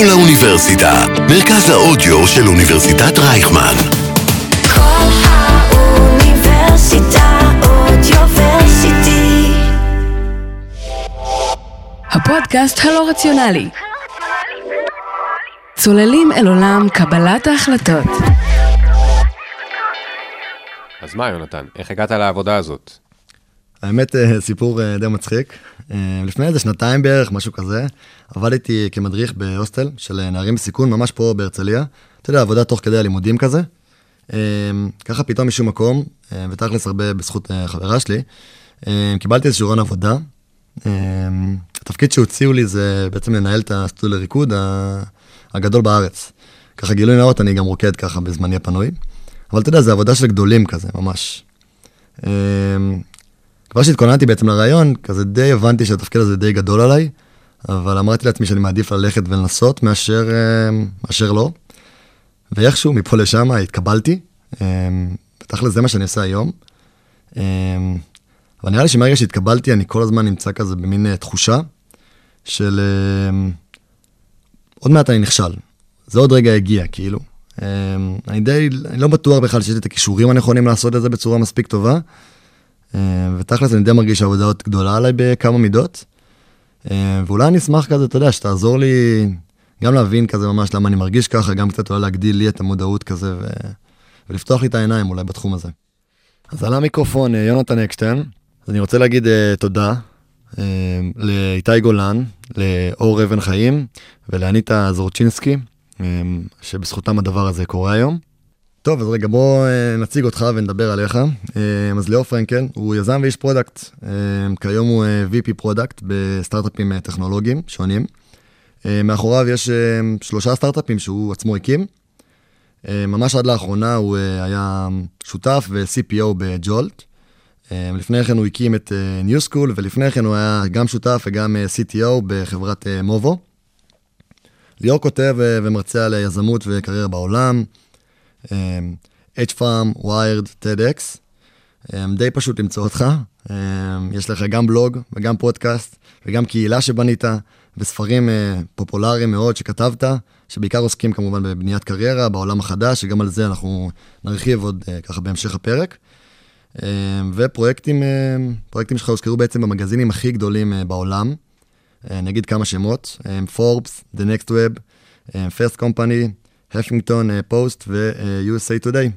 כל האוניברסיטה, מרכז האודיו של אוניברסיטת רייכמן. כל האוניברסיטה אודיוורסיטי. הפודקאסט הלא רציונלי. צוללים אל עולם קבלת ההחלטות. אז מה, יונתן, איך הגעת לעבודה הזאת? האמת, אה, סיפור אה, די מצחיק. אה, לפני איזה שנתיים בערך, משהו כזה, עבדתי כמדריך בהוסטל של נערים בסיכון, ממש פה בהרצליה. אתה יודע, עבודה תוך כדי הלימודים כזה. ככה פתאום משום מקום, ותכלס הרבה בזכות חברה שלי, קיבלתי איזה שורון עבודה. התפקיד שהוציאו לי זה בעצם לנהל את הסטודיו לריקוד הגדול בארץ. ככה גילוי נאות, אני גם רוקד ככה בזמני הפנוי. אבל אתה יודע, זה עבודה של גדולים כזה, ממש. כבר שהתכוננתי בעצם לרעיון, כזה די הבנתי שהתפקיד הזה די גדול עליי, אבל אמרתי לעצמי שאני מעדיף ללכת ולנסות מאשר, אה, מאשר לא. ואיכשהו מפה לשם התקבלתי, בטח לזה מה שאני עושה היום. אה, אבל נראה לי שמרגע שהתקבלתי, אני כל הזמן נמצא כזה במין אה, תחושה של עוד מעט אני נכשל. זה עוד רגע הגיע, כאילו. אני די, אני לא בטוח בכלל שיש לי את הכישורים הנכונים לעשות את זה בצורה מספיק טובה. אה, ותכלס אני די מרגיש שהעבודה עוד גדולה עליי בכמה מידות. אה, ואולי אני אשמח כזה, אתה יודע, שתעזור לי גם להבין כזה ממש למה אני מרגיש ככה, גם קצת אולי להגדיל לי את המודעות כזה ו... ולפתוח לי את העיניים אולי בתחום הזה. אז על המיקרופון אה, יונתן אקשטיין, אז אני רוצה להגיד uh, תודה uh, לאיתי גולן, לאור אבן חיים ולאניטה זורצ'ינסקי, uh, שבזכותם הדבר הזה קורה היום. טוב, אז רגע, בוא אה, נציג אותך ונדבר עליך. אה, אז ליאור פרנקל, הוא יזם ואיש product. אה, כיום הוא VP product בסטארט-אפים טכנולוגיים שונים. מאחוריו יש שלושה סטארט-אפים שהוא עצמו הקים. ממש עד לאחרונה הוא היה שותף ו-CPO ב-Jolt. לפני כן הוא הקים את New School, ולפני כן הוא היה גם שותף וגם CTO בחברת מובו. ליאור כותב ומרצה על יזמות וקריירה בעולם. H-Farm, Wired, TEDx. די פשוט למצוא אותך. יש לך גם בלוג וגם פודקאסט וגם קהילה שבנית וספרים אה, פופולריים מאוד שכתבת, שבעיקר עוסקים כמובן בבניית קריירה בעולם החדש, שגם על זה אנחנו נרחיב עוד אה, ככה בהמשך הפרק. ופרויקטים, פרויקטים שלך הוזכרו בעצם במגזינים הכי גדולים אה, בעולם. נגיד כמה שמות, Forbes, The Next Web, First Company, הפינגטון פוסט ו-USA Today.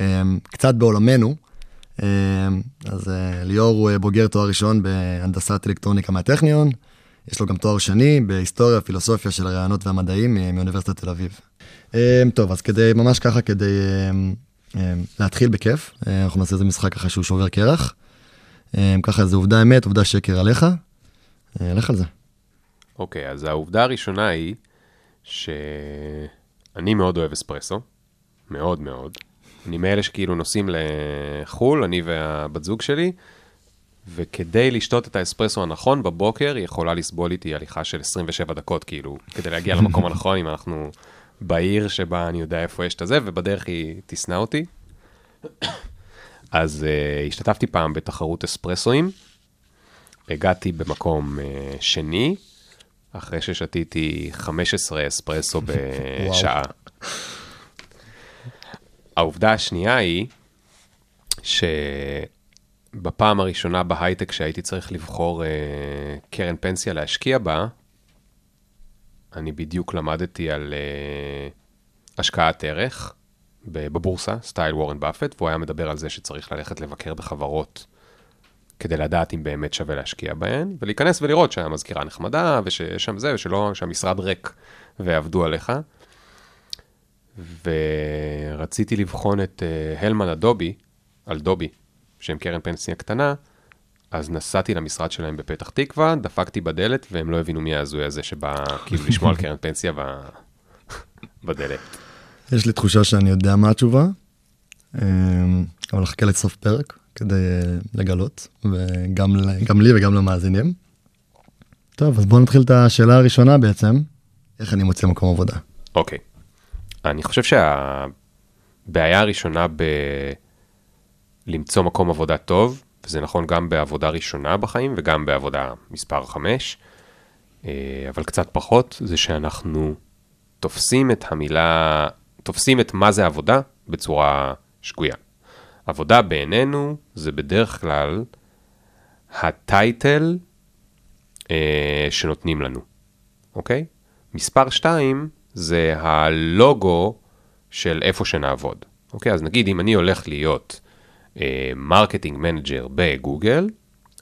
אמ, קצת בעולמנו, אמ, אז אה, ליאור הוא אה, בוגר תואר ראשון בהנדסת אלקטרוניקה מהטכניון, יש לו גם תואר שני בהיסטוריה ופילוסופיה של הרעיונות והמדעים אה, מאוניברסיטת תל אביב. טוב, אז כדי, ממש ככה, כדי להתחיל בכיף, אנחנו נעשה איזה משחק ככה שהוא שובר קרח. ככה, זה עובדה אמת, עובדה שקר עליך. לך על זה. אוקיי, okay, אז העובדה הראשונה היא ש... אני מאוד אוהב אספרסו, מאוד מאוד. אני מאלה שכאילו נוסעים לחו"ל, אני והבת זוג שלי, וכדי לשתות את האספרסו הנכון בבוקר, היא יכולה לסבול איתי הליכה של 27 דקות, כאילו, כדי להגיע למקום הנכון, אם אנחנו בעיר שבה אני יודע איפה יש את הזה, ובדרך היא תשנא אותי. אז uh, השתתפתי פעם בתחרות אספרסואים, הגעתי במקום uh, שני, אחרי ששתיתי 15 אספרסו בשעה. העובדה השנייה היא שבפעם הראשונה בהייטק שהייתי צריך לבחור uh, קרן פנסיה להשקיע בה, אני בדיוק למדתי על uh, השקעת ערך בבורסה, סטייל וורן באפט, והוא היה מדבר על זה שצריך ללכת לבקר בחברות כדי לדעת אם באמת שווה להשקיע בהן, ולהיכנס ולראות שהמזכירה נחמדה, ושיש שם זה, ושלא, שהמשרד ריק ועבדו עליך. ורציתי לבחון את uh, הלמן אדובי, על דובי, שהם קרן פנסיה קטנה, אז נסעתי למשרד שלהם בפתח תקווה, דפקתי בדלת, והם לא הבינו מי ההזוי הזה שבא כאילו לשמוע על קרן פנסיה ב... בדלת. יש לי תחושה שאני יודע מה התשובה, אמ, אבל נחכה לסוף פרק. כדי אה, לגלות, וגם לי וגם למאזינים. טוב, אז בואו נתחיל את השאלה הראשונה בעצם, איך אני מוצא מקום עבודה. אוקיי. Okay. אני חושב שהבעיה הראשונה בלמצוא מקום עבודה טוב, וזה נכון גם בעבודה ראשונה בחיים וגם בעבודה מספר 5, אה, אבל קצת פחות, זה שאנחנו תופסים את המילה, תופסים את מה זה עבודה בצורה שגויה. עבודה בעינינו זה בדרך כלל ה-title אה, שנותנים לנו, אוקיי? מספר 2 זה הלוגו של איפה שנעבוד, אוקיי? אז נגיד אם אני הולך להיות marketing uh, manager בגוגל,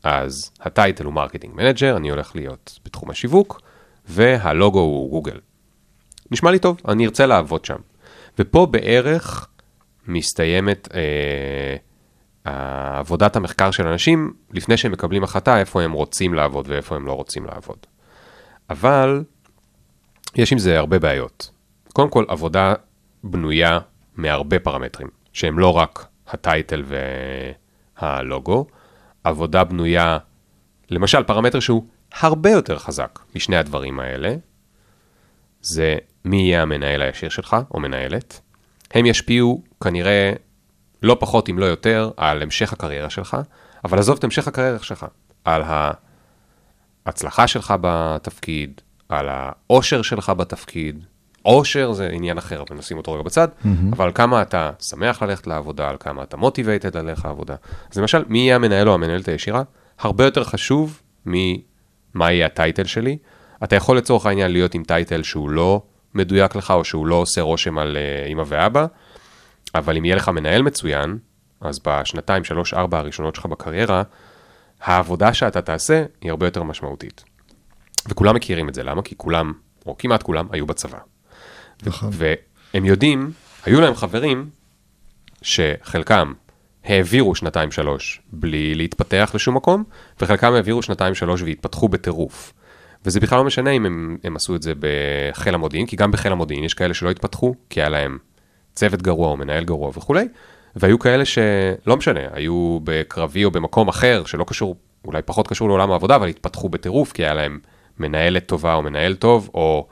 אז ה-title הוא marketing manager, אני הולך להיות בתחום השיווק, והלוגו הוא גוגל. נשמע לי טוב, אני ארצה לעבוד שם. ופה בערך מסתיימת אה, עבודת המחקר של אנשים לפני שהם מקבלים החלטה איפה הם רוצים לעבוד ואיפה הם לא רוצים לעבוד. אבל יש עם זה הרבה בעיות. קודם כל, עבודה בנויה מהרבה פרמטרים, שהם לא רק ה-title והלוגו, עבודה בנויה, למשל, פרמטר שהוא הרבה יותר חזק משני הדברים האלה, זה מי יהיה המנהל הישיר שלך, או מנהלת. הם ישפיעו כנראה לא פחות אם לא יותר על המשך הקריירה שלך, אבל עזוב את המשך הקריירה שלך, על ההצלחה שלך בתפקיד, על האושר שלך בתפקיד. אושר זה עניין אחר, ונשים אותו רגע בצד, mm-hmm. אבל כמה אתה שמח ללכת לעבודה, על כמה אתה מוטיבייטד ללכת לעבודה. אז למשל, מי יהיה המנהל או המנהלת הישירה? הרבה יותר חשוב ממה יהיה הטייטל שלי. אתה יכול לצורך העניין להיות עם טייטל שהוא לא מדויק לך, או שהוא לא עושה רושם על uh, אמא ואבא, אבל אם יהיה לך מנהל מצוין, אז בשנתיים, שלוש, ארבע הראשונות שלך בקריירה, העבודה שאתה תעשה היא הרבה יותר משמעותית. וכולם מכירים את זה, למה? כי כולם, או כמעט כולם, היו בצבא. נכון. והם יודעים, היו להם חברים שחלקם העבירו שנתיים-שלוש בלי להתפתח לשום מקום, וחלקם העבירו שנתיים-שלוש והתפתחו בטירוף. וזה בכלל לא משנה אם הם, הם עשו את זה בחיל המודיעין, כי גם בחיל המודיעין יש כאלה שלא התפתחו, כי היה להם צוות גרוע או מנהל גרוע וכולי, והיו כאלה שלא משנה, היו בקרבי או במקום אחר שלא קשור, אולי פחות קשור לעולם העבודה, אבל התפתחו בטירוף, כי היה להם מנהלת טובה או מנהל טוב, או,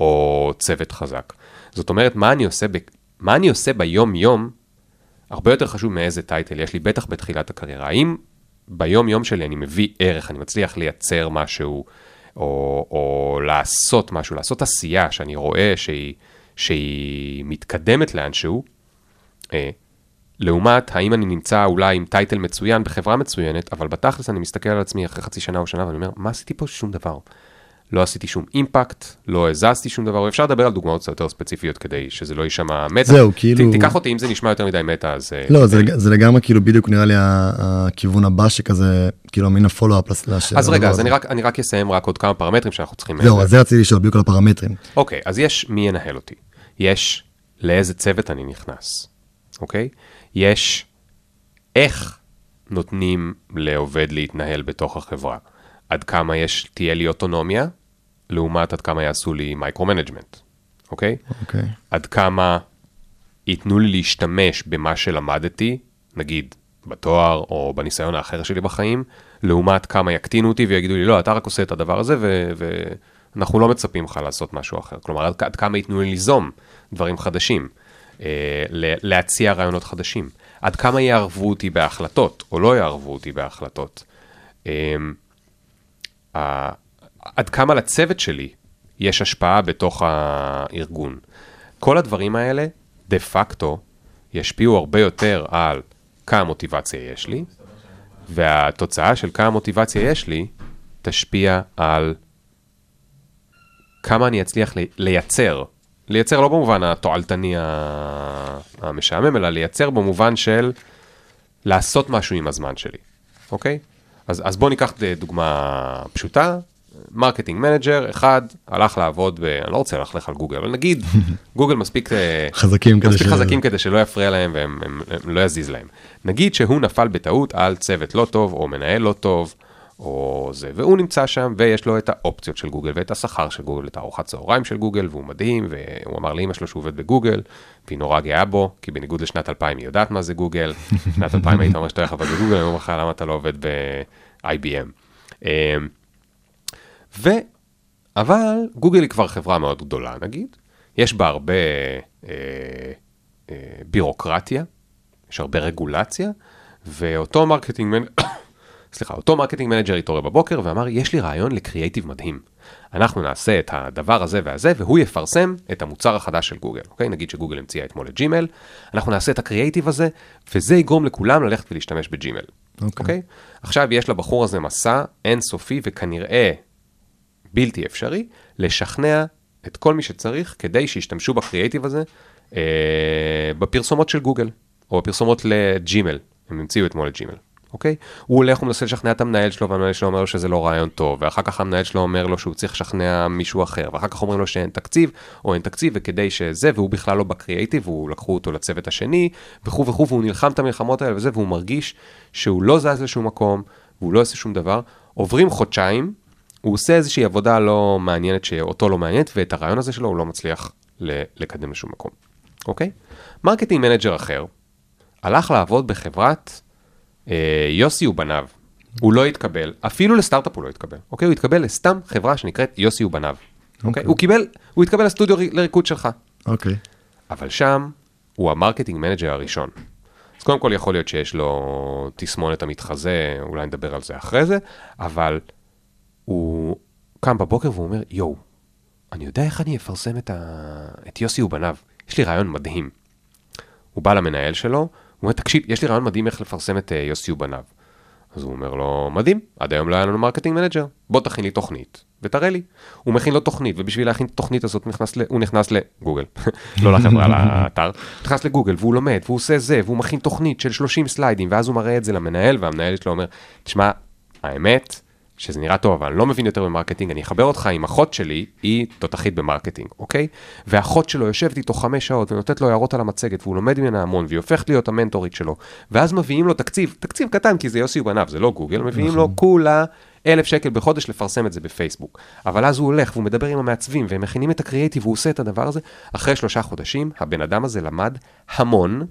או צוות חזק. זאת אומרת, מה אני עושה, ב, מה אני עושה ביום-יום, הרבה יותר חשוב מאיזה טייטל יש לי, בטח בתחילת הקריירה. האם ביום-יום שלי אני מביא ערך, אני מצליח לייצר משהו, או, או לעשות משהו, לעשות עשייה שאני רואה שהיא, שהיא מתקדמת לאנשהו, אה, לעומת האם אני נמצא אולי עם טייטל מצוין בחברה מצוינת, אבל בתכלס אני מסתכל על עצמי אחרי חצי שנה או שנה ואני אומר, מה עשיתי פה? שום דבר. לא עשיתי שום אימפקט, לא הזזתי שום דבר, אפשר לדבר על דוגמאות קצת יותר ספציפיות כדי שזה לא יישמע מטה. זהו, כאילו- ת, תיקח אותי, אם זה נשמע יותר מדי מטה, אז... אה, לא, זה, לג- זה לגמרי כאילו בדיוק נראה לי הכיוון הבא שכזה, כאילו מן הפולו-אפ לשאלה. אז רגע, אז אני רק, אני רק אסיים רק עוד כמה פרמטרים שאנחנו צריכים... זהו, אז זה רציתי לשאול, בדיוק על הפרמטרים. אוקיי, אז יש מי ינהל אותי. יש לאיזה צוות אני נכנס, אוקיי? יש איך נותנים לעובד להתנהל בתוך החברה. עד כמה יש, תהיה לי אוטונומיה, לעומת עד כמה יעשו לי micro-management, אוקיי? אוקיי. עד כמה ייתנו לי להשתמש במה שלמדתי, נגיד בתואר או בניסיון האחר שלי בחיים, לעומת כמה יקטינו אותי ויגידו לי, לא, אתה רק עושה את הדבר הזה ואנחנו לא מצפים לך לעשות משהו אחר. כלומר, עד, עד כמה ייתנו לי ליזום דברים חדשים, אה, להציע רעיונות חדשים. עד כמה יערבו אותי בהחלטות, או לא יערבו אותי בהחלטות. אה, עד כמה לצוות שלי יש השפעה בתוך הארגון. כל הדברים האלה, דה פקטו, ישפיעו הרבה יותר על כמה מוטיבציה יש לי, והתוצאה של כמה מוטיבציה יש לי, תשפיע על כמה אני אצליח לי- לייצר. לייצר לא במובן התועלתני המשעמם, אלא לייצר במובן של לעשות משהו עם הזמן שלי, אוקיי? אז, אז בואו ניקח דוגמה פשוטה. marketing manager, אחד, הלך לעבוד ב... אני לא רוצה ללכלך על גוגל, אבל נגיד, גוגל מספיק... אה, חזקים כדי מספיק ש- חזקים כדי שלא יפריע להם והם הם, הם לא יזיז להם. נגיד שהוא נפל בטעות על צוות לא טוב, או מנהל לא טוב, או זה, והוא נמצא שם ויש לו את האופציות של גוגל ואת השכר של גוגל, את הארוחת צהריים של גוגל, והוא מדהים, והוא אמר לאמא שלו שהוא עובד בגוגל, והיא נורא גאה בו, כי בניגוד לשנת 2000 היא יודעת מה זה גוגל, שנת 2000 היית אומר שאתה הולך לעבוד בגוגל, אני אומר לך למה אתה לא עובד ב-IBM. אמ, ו... אבל גוגל היא כבר חברה מאוד גדולה נגיד, יש בה הרבה אה, אה, בירוקרטיה, יש הרבה רגולציה, ואותו marketing. סליחה, אותו marketing manager התעורר בבוקר ואמר, יש לי רעיון ל-creative מדהים. אנחנו נעשה את הדבר הזה והזה, והוא יפרסם את המוצר החדש של גוגל, אוקיי? נגיד שגוגל המציאה אתמול את ג'ימל, אנחנו נעשה את הקריאייטיב הזה, וזה יגרום לכולם ללכת ולהשתמש בג'ימל, אוקיי. אוקיי? עכשיו יש לבחור הזה מסע אינסופי וכנראה בלתי אפשרי, לשכנע את כל מי שצריך כדי שישתמשו בקריאייטיב הזה אה, בפרסומות של גוגל, או בפרסומות לג'ימל, הם המציאו אתמול את ג'ימל. אוקיי? הוא הולך, הוא מנסה לשכנע את המנהל שלו, והמנהל שלו אומר לו שזה לא רעיון טוב, ואחר כך המנהל שלו אומר לו שהוא צריך לשכנע מישהו אחר, ואחר כך אומרים לו שאין תקציב, או אין תקציב, וכדי שזה, והוא בכלל לא בקריאייטיב, והוא לקחו אותו לצוות השני, וכו' וכו', והוא נלחם את המלחמות האלה וזה, והוא מרגיש שהוא לא זז לשום מקום, והוא לא עושה שום דבר. עוברים חודשיים, הוא עושה איזושהי עבודה לא מעניינת שאותו לא מעניינת, ואת הרעיון הזה שלו הוא לא מצליח לקדם לשום מקום, אוקיי? marketing manager אחר, הלך לעבוד בחברת יוסי ובניו. הוא לא התקבל, אפילו לסטארט-אפ הוא לא התקבל, אוקיי? הוא התקבל לסתם חברה שנקראת יוסי ובניו. אוקיי? אוקיי. הוא קיבל, הוא התקבל לסטודיו לריקוד שלך. אוקיי. אבל שם הוא ה-marketing manager הראשון. אז קודם כל יכול להיות שיש לו תסמונת המתחזה, אולי נדבר על זה אחרי זה, אבל הוא קם בבוקר והוא אומר, יואו, אני יודע איך אני אפרסם את, ה... את יוסי ובניו, יש לי רעיון מדהים. הוא בא למנהל שלו, הוא אומר, תקשיב, יש לי רעיון מדהים איך לפרסם את אה, יוסי ובניו. אז הוא אומר לו, מדהים, עד היום לא היה לנו marketing manager, בוא תכין לי תוכנית ותראה לי. הוא מכין לו תוכנית, ובשביל להכין את התוכנית הזאת נכנס, ל... הוא נכנס לגוגל, לא לחברה, לאתר, הוא נכנס לגוגל והוא לומד, והוא עושה זה, והוא מכין תוכנית של 30 סליידים, ואז הוא מראה את זה למנהל, והמנהל שלו אומר, תשמע, האמת, שזה נראה טוב, אבל אני לא מבין יותר ב-marketing, אני אחבר אותך עם אחות שלי, היא תותחית ב-marketing, אוקיי? ואחות שלו יושבת איתו חמש שעות ונותנת לו הערות על המצגת, והוא לומד ממנה המון, והיא הופכת להיות המנטורית שלו, ואז מביאים לו תקציב, תקציב קטן, כי זה יוסי ובניו, זה לא גוגל, מביאים לו כולה אלף שקל בחודש לפרסם את זה בפייסבוק. אבל אז הוא הולך והוא מדבר עם המעצבים, והם מכינים את ה-creative, והוא עושה את הדבר הזה. אחרי שלושה חודשים, הבן אדם הזה למד המון,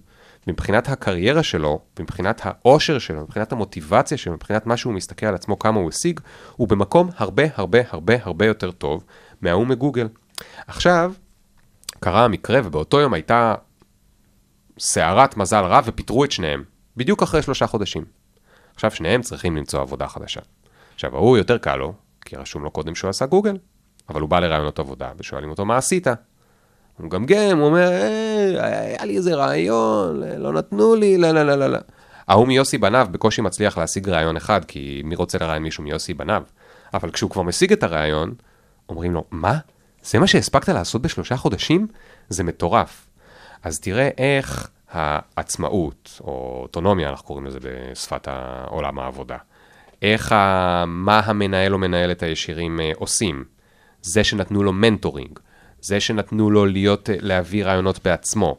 מבחינת הקריירה שלו, מבחינת האושר שלו, מבחינת המוטיבציה שלו, מבחינת מה שהוא מסתכל על עצמו, כמה הוא השיג, הוא במקום הרבה הרבה הרבה הרבה יותר טוב מההוא מגוגל. עכשיו, קרה המקרה ובאותו יום הייתה סערת מזל רע ופיטרו את שניהם, בדיוק אחרי שלושה חודשים. עכשיו שניהם צריכים למצוא עבודה חדשה. עכשיו, ההוא יותר קל לו, כי רשום לו קודם שהוא עשה גוגל, אבל הוא בא לרעיונות עבודה ושואלים אותו מה עשית. הוא מגמגם, הוא אומר, "אה, היה לי איזה רעיון, לא נתנו לי, לא, לא, לא, לא, לא. ההוא מיוסי בניו בקושי מצליח להשיג רעיון אחד, כי מי רוצה לראיין מישהו מיוסי בניו? אבל כשהוא כבר משיג את הרעיון, אומרים לו, מה? זה מה שהספקת לעשות בשלושה חודשים? זה מטורף. אז תראה איך העצמאות, או אוטונומיה, אנחנו קוראים לזה בשפת עולם העבודה. איך ה... מה המנהל או מנהלת הישירים אה, עושים. זה שנתנו לו mentoring, זה שנתנו לו להיות, אה, להביא רעיונות בעצמו.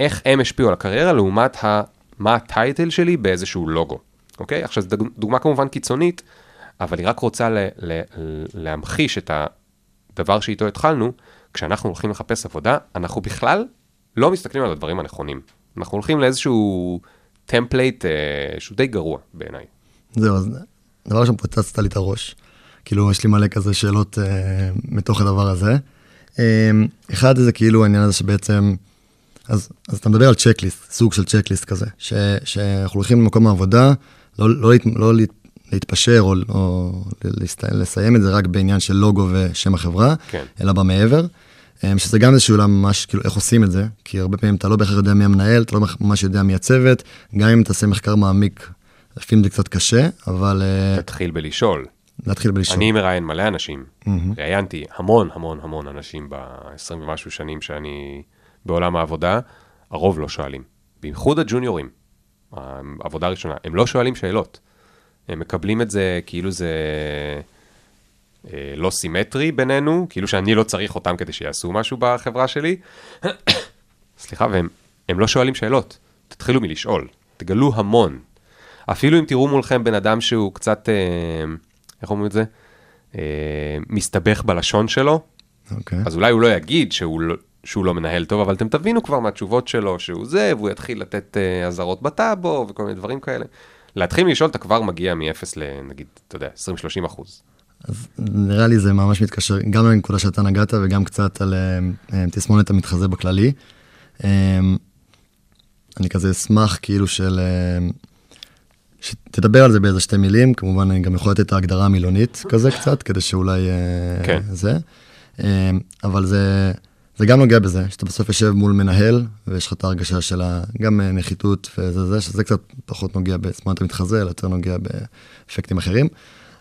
איך הם השפיעו על הקריירה לעומת ה... מה ה-title שלי באיזשהו לוגו, אוקיי? עכשיו, זו דוג- דוגמה כמובן קיצונית, אבל היא רק רוצה ל- ל- להמחיש את הדבר שאיתו התחלנו, כשאנחנו הולכים לחפש עבודה, אנחנו בכלל לא מסתכלים על הדברים הנכונים. אנחנו הולכים לאיזשהו template אה, שהוא די גרוע בעיניי. זהו, אז דבר ראשון פוצצת לי את הראש. כאילו, יש לי מלא כזה שאלות אה, מתוך הדבר הזה. אה, אחד זה כאילו העניין הזה שבעצם, אז, אז אתה מדבר על צ'קליסט, סוג של צ'קליסט כזה, ש, שאנחנו הולכים למקום העבודה, לא, לא, לא להת- להתפשר או, או לסת- לסיים את זה רק בעניין של לוגו ושם החברה, כן. אלא במעבר. אה, שזה גם איזשהו עולם ממש, כאילו, איך עושים את זה, כי הרבה פעמים אתה לא בהכרח יודע מי המנהל, אתה לא ממש יודע מי הצוות, גם אם תעשה מחקר מעמיק, לפעמים זה קצת קשה, אבל אה, תתחיל בלשאול. להתחיל בלשאול. אני מראיין מלא אנשים, ראיינתי המון המון המון אנשים ב-20 ומשהו שנים שאני בעולם העבודה, הרוב לא שואלים. בייחוד הג'וניורים, העבודה הראשונה, הם לא שואלים שאלות. הם מקבלים את זה כאילו זה אה, לא סימטרי בינינו, כאילו שאני לא צריך אותם כדי שיעשו משהו בחברה שלי. סליחה, והם הם לא שואלים שאלות. תתחילו מלשאול, תגלו המון. אפילו אם תראו מולכם בן אדם שהוא קצת, אה, איך אומרים את זה? אה, מסתבך בלשון שלו, אוקיי. אז אולי הוא לא יגיד שהוא לא, שהוא לא מנהל טוב, אבל אתם תבינו כבר מהתשובות שלו שהוא זה, והוא יתחיל לתת אה, אזהרות בטאבו וכל מיני דברים כאלה. להתחיל מלשאול, אתה כבר מגיע מ-0 לנגיד, אתה יודע, 20-30 אחוז. אז נראה לי זה ממש מתקשר גם לנקודה שאתה נגעת וגם קצת על אה, אה, תסמונת המתחזה בכללי. אה, אני כזה אשמח כאילו של... אה, שתדבר על זה באיזה שתי מילים, כמובן אני גם יכול לתת את ההגדרה המילונית כזה קצת, כדי שאולי אה, כן. זה. אה, אבל זה, זה גם נוגע בזה, שאתה בסוף יושב מול מנהל, ויש לך את ההרגשה של גם אה, נחיתות וזה זה, שזה קצת פחות נוגע בזמן אתה מתחזה, אלא יותר נוגע באפקטים אחרים.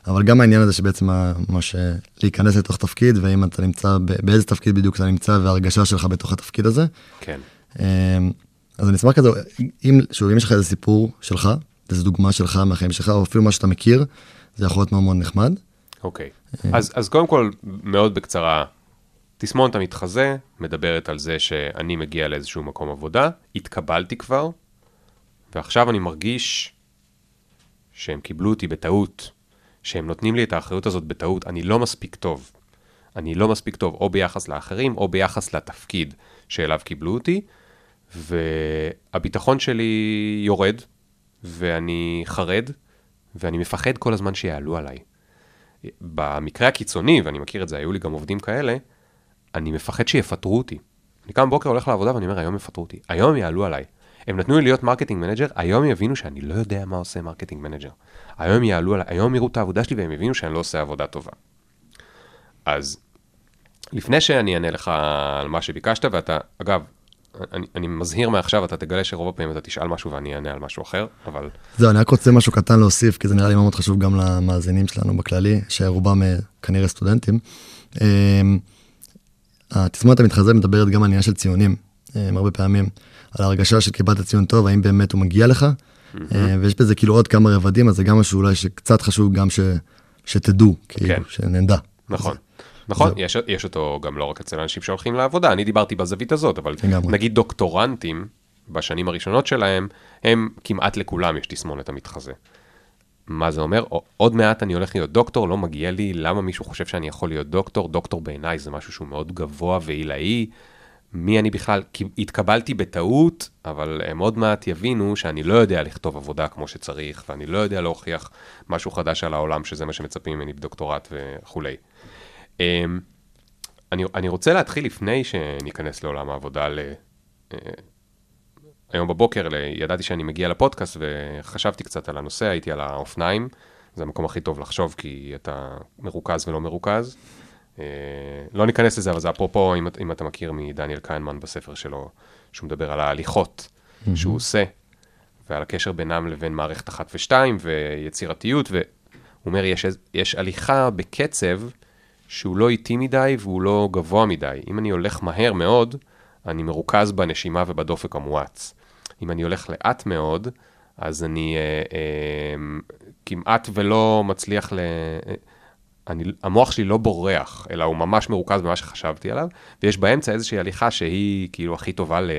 אבל גם העניין הזה שבעצם ה- ממש אה, להיכנס לתוך תפקיד, ואם אתה נמצא, באיזה תפקיד בדיוק אתה נמצא, וההרגשה שלך בתוך התפקיד הזה. כן. אז אני אשמח כזה, אם, שוב, אם יש לך איזה סיפור שלך, איזו דוגמה שלך מהחיים שלך, או אפילו מה שאתה מכיר, זה יכול להיות מאוד מאוד נחמד. אוקיי. אז, קודם כל, מאוד בקצרה, תסמונת המתחזה מדברת על זה שאני מגיע לאיזשהו מקום עבודה, התקבלתי כבר, ועכשיו אני מרגיש שהם קיבלו אותי בטעות, שהם נותנים לי את האחריות הזאת בטעות, אני לא מספיק טוב. אני לא מספיק טוב, או ביחס לאחרים, או ביחס לתפקיד שאליו קיבלו אותי, והביטחון שלי יורד, ואני חרד, ואני מפחד כל הזמן שיעלו עליי. במקרה הקיצוני, ואני מכיר את זה, היו לי גם עובדים כאלה, אני מפחד שיפטרו אותי. אני קם בבוקר, הולך לעבודה ואני אומר, היום יפטרו אותי, היום יעלו עליי. הם נתנו לי להיות marketing manager, היום יבינו שאני לא יודע מה עושה marketing manager. היום יעלו עליי, היום יראו את העבודה שלי והם יבינו שאני לא עושה עבודה טובה. אז לפני שאני אענה לך על מה שביקשת, ואתה, אגב, אני, אני מזהיר מעכשיו, אתה תגלה שרוב הפעמים אתה תשאל משהו ואני אענה על משהו אחר, אבל זהו, אני רק רוצה משהו קטן להוסיף, כי זה נראה לי מאוד חשוב גם למאזינים שלנו בכללי, שרובם אה, כנראה סטודנטים. אמ, התסמונת המתחזה מדברת גם על עניין של ציונים, אמ, הרבה פעמים, על ההרגשה שקיבלת ציון טוב, האם באמת הוא מגיע לך, אה, ויש בזה כאילו עוד כמה רבדים, אז זה גם משהו אולי שקצת חשוב גם ש, שתדעו, כאילו, כן. שנדע. נכון. נכון. יש, יש אותו גם לא רק אצל אנשים שהולכים לעבודה, אני דיברתי בזווית הזאת, אבל לגמרי. נגיד דוקטורנטים, בשנים הראשונות שלהם, הם כמעט לכולם יש תסמונת המתחזה. מה זה אומר? "או- עוד מעט אני הולך להיות דוקטור, לא מגיע לי, למה מישהו חושב שאני יכול להיות דוקטור? דוקטור בעיניי זה משהו שהוא מאוד גבוה ועילאי. מי אני בכלל? כי התקבלתי בטעות, אבל הם עוד מעט יבינו שאני לא יודע לכתוב עבודה כמו שצריך, ואני לא יודע להוכיח משהו חדש על העולם, שזה מה שמצפים ממני בדוקטורט וכולי. אמ, אני, אני רוצה להתחיל לפני שניכנס לעולם העבודה ל... אה, היום בבוקר ל- ידעתי שאני מגיע לפודקאסט וחשבתי קצת על הנושא, הייתי על האופניים, זה המקום הכי טוב לחשוב כי אתה מרוכז ולא מרוכז. אה, לא ניכנס לזה, אבל זה אפרופו, אם, אם אתה מכיר מדניאל קיינמן בספר שלו, שהוא מדבר על ההליכות שהוא עושה, ועל הקשר בינם לבין מערכת אחת ושתיים, ויצירתיות, והוא אומר, יש, יש הליכה בקצב שהוא לא איטי מדי והוא לא גבוה מדי. אם אני הולך מהר מאוד, אני מרוכז בנשימה ובדופק המואץ. אם אני הולך לאט מאוד, אז אני אה, אה, כמעט ולא מצליח ל... אה, אני, המוח שלי לא בורח, אלא הוא ממש מרוכז במה שחשבתי עליו, ויש באמצע איזושהי הליכה שהיא כאילו הכי טובה ל,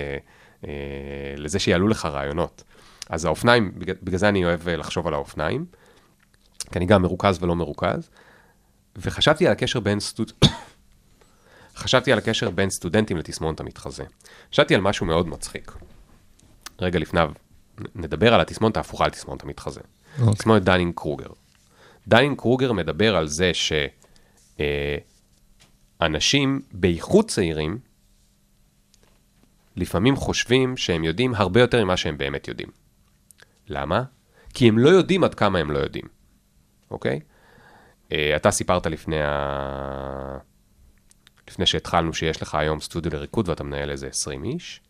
אה, לזה שיעלו לך רעיונות. אז האופניים, בגלל, בגלל זה אני אוהב אה, לחשוב על האופניים, כי אני גם מרוכז ולא מרוכז, וחשבתי על הקשר בין סטוד... חשבתי על הקשר בין סטודנטים לתסמונת המתחזה. חשבתי על משהו מאוד מצחיק. רגע לפניו, נדבר על התסמונת ההפוכה לתסמונת המתחזה. אוקיי. תסמונת Dunning Kruger. Dunning Kruger מדבר על זה שאנשים, בייחוד צעירים, לפעמים חושבים שהם יודעים הרבה יותר ממה שהם באמת יודעים. למה? כי הם לא יודעים עד כמה הם לא יודעים, אוקיי? אה, אתה סיפרת לפני, ה... לפני שהתחלנו שיש לך היום סטודיו לריקוד ואתה מנהל איזה 20 איש,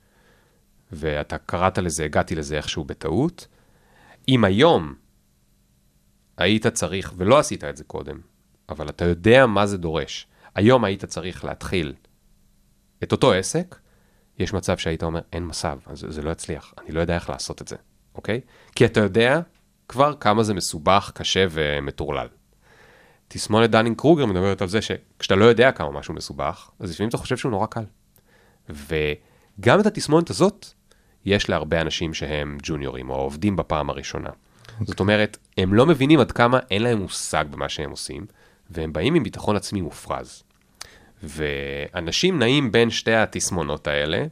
ואתה קראת לזה, הגעתי לזה איכשהו בטעות. אם היום היית צריך, ולא עשית את זה קודם, אבל אתה יודע מה זה דורש, היום היית צריך להתחיל את אותו עסק, יש מצב שהיית אומר, אין מצב, אז זה לא יצליח, אני לא יודע איך לעשות את זה, אוקיי? כי אתה יודע כבר כמה זה מסובך, קשה ומטורלל. תסמונת Dunning Kruger מדברת על זה שכשאתה לא יודע כמה משהו מסובך, אז לפעמים אתה חושב שהוא נורא קל. וגם את התסמונת הזאת, יש להרבה אנשים שהם ג'וניורים או עובדים בפעם הראשונה. זאת אומרת, הם לא מבינים עד כמה אין להם מושג במה שהם עושים, והם באים עם ביטחון עצמי מופרז. ואנשים נעים בין שתי התסמונות האלה.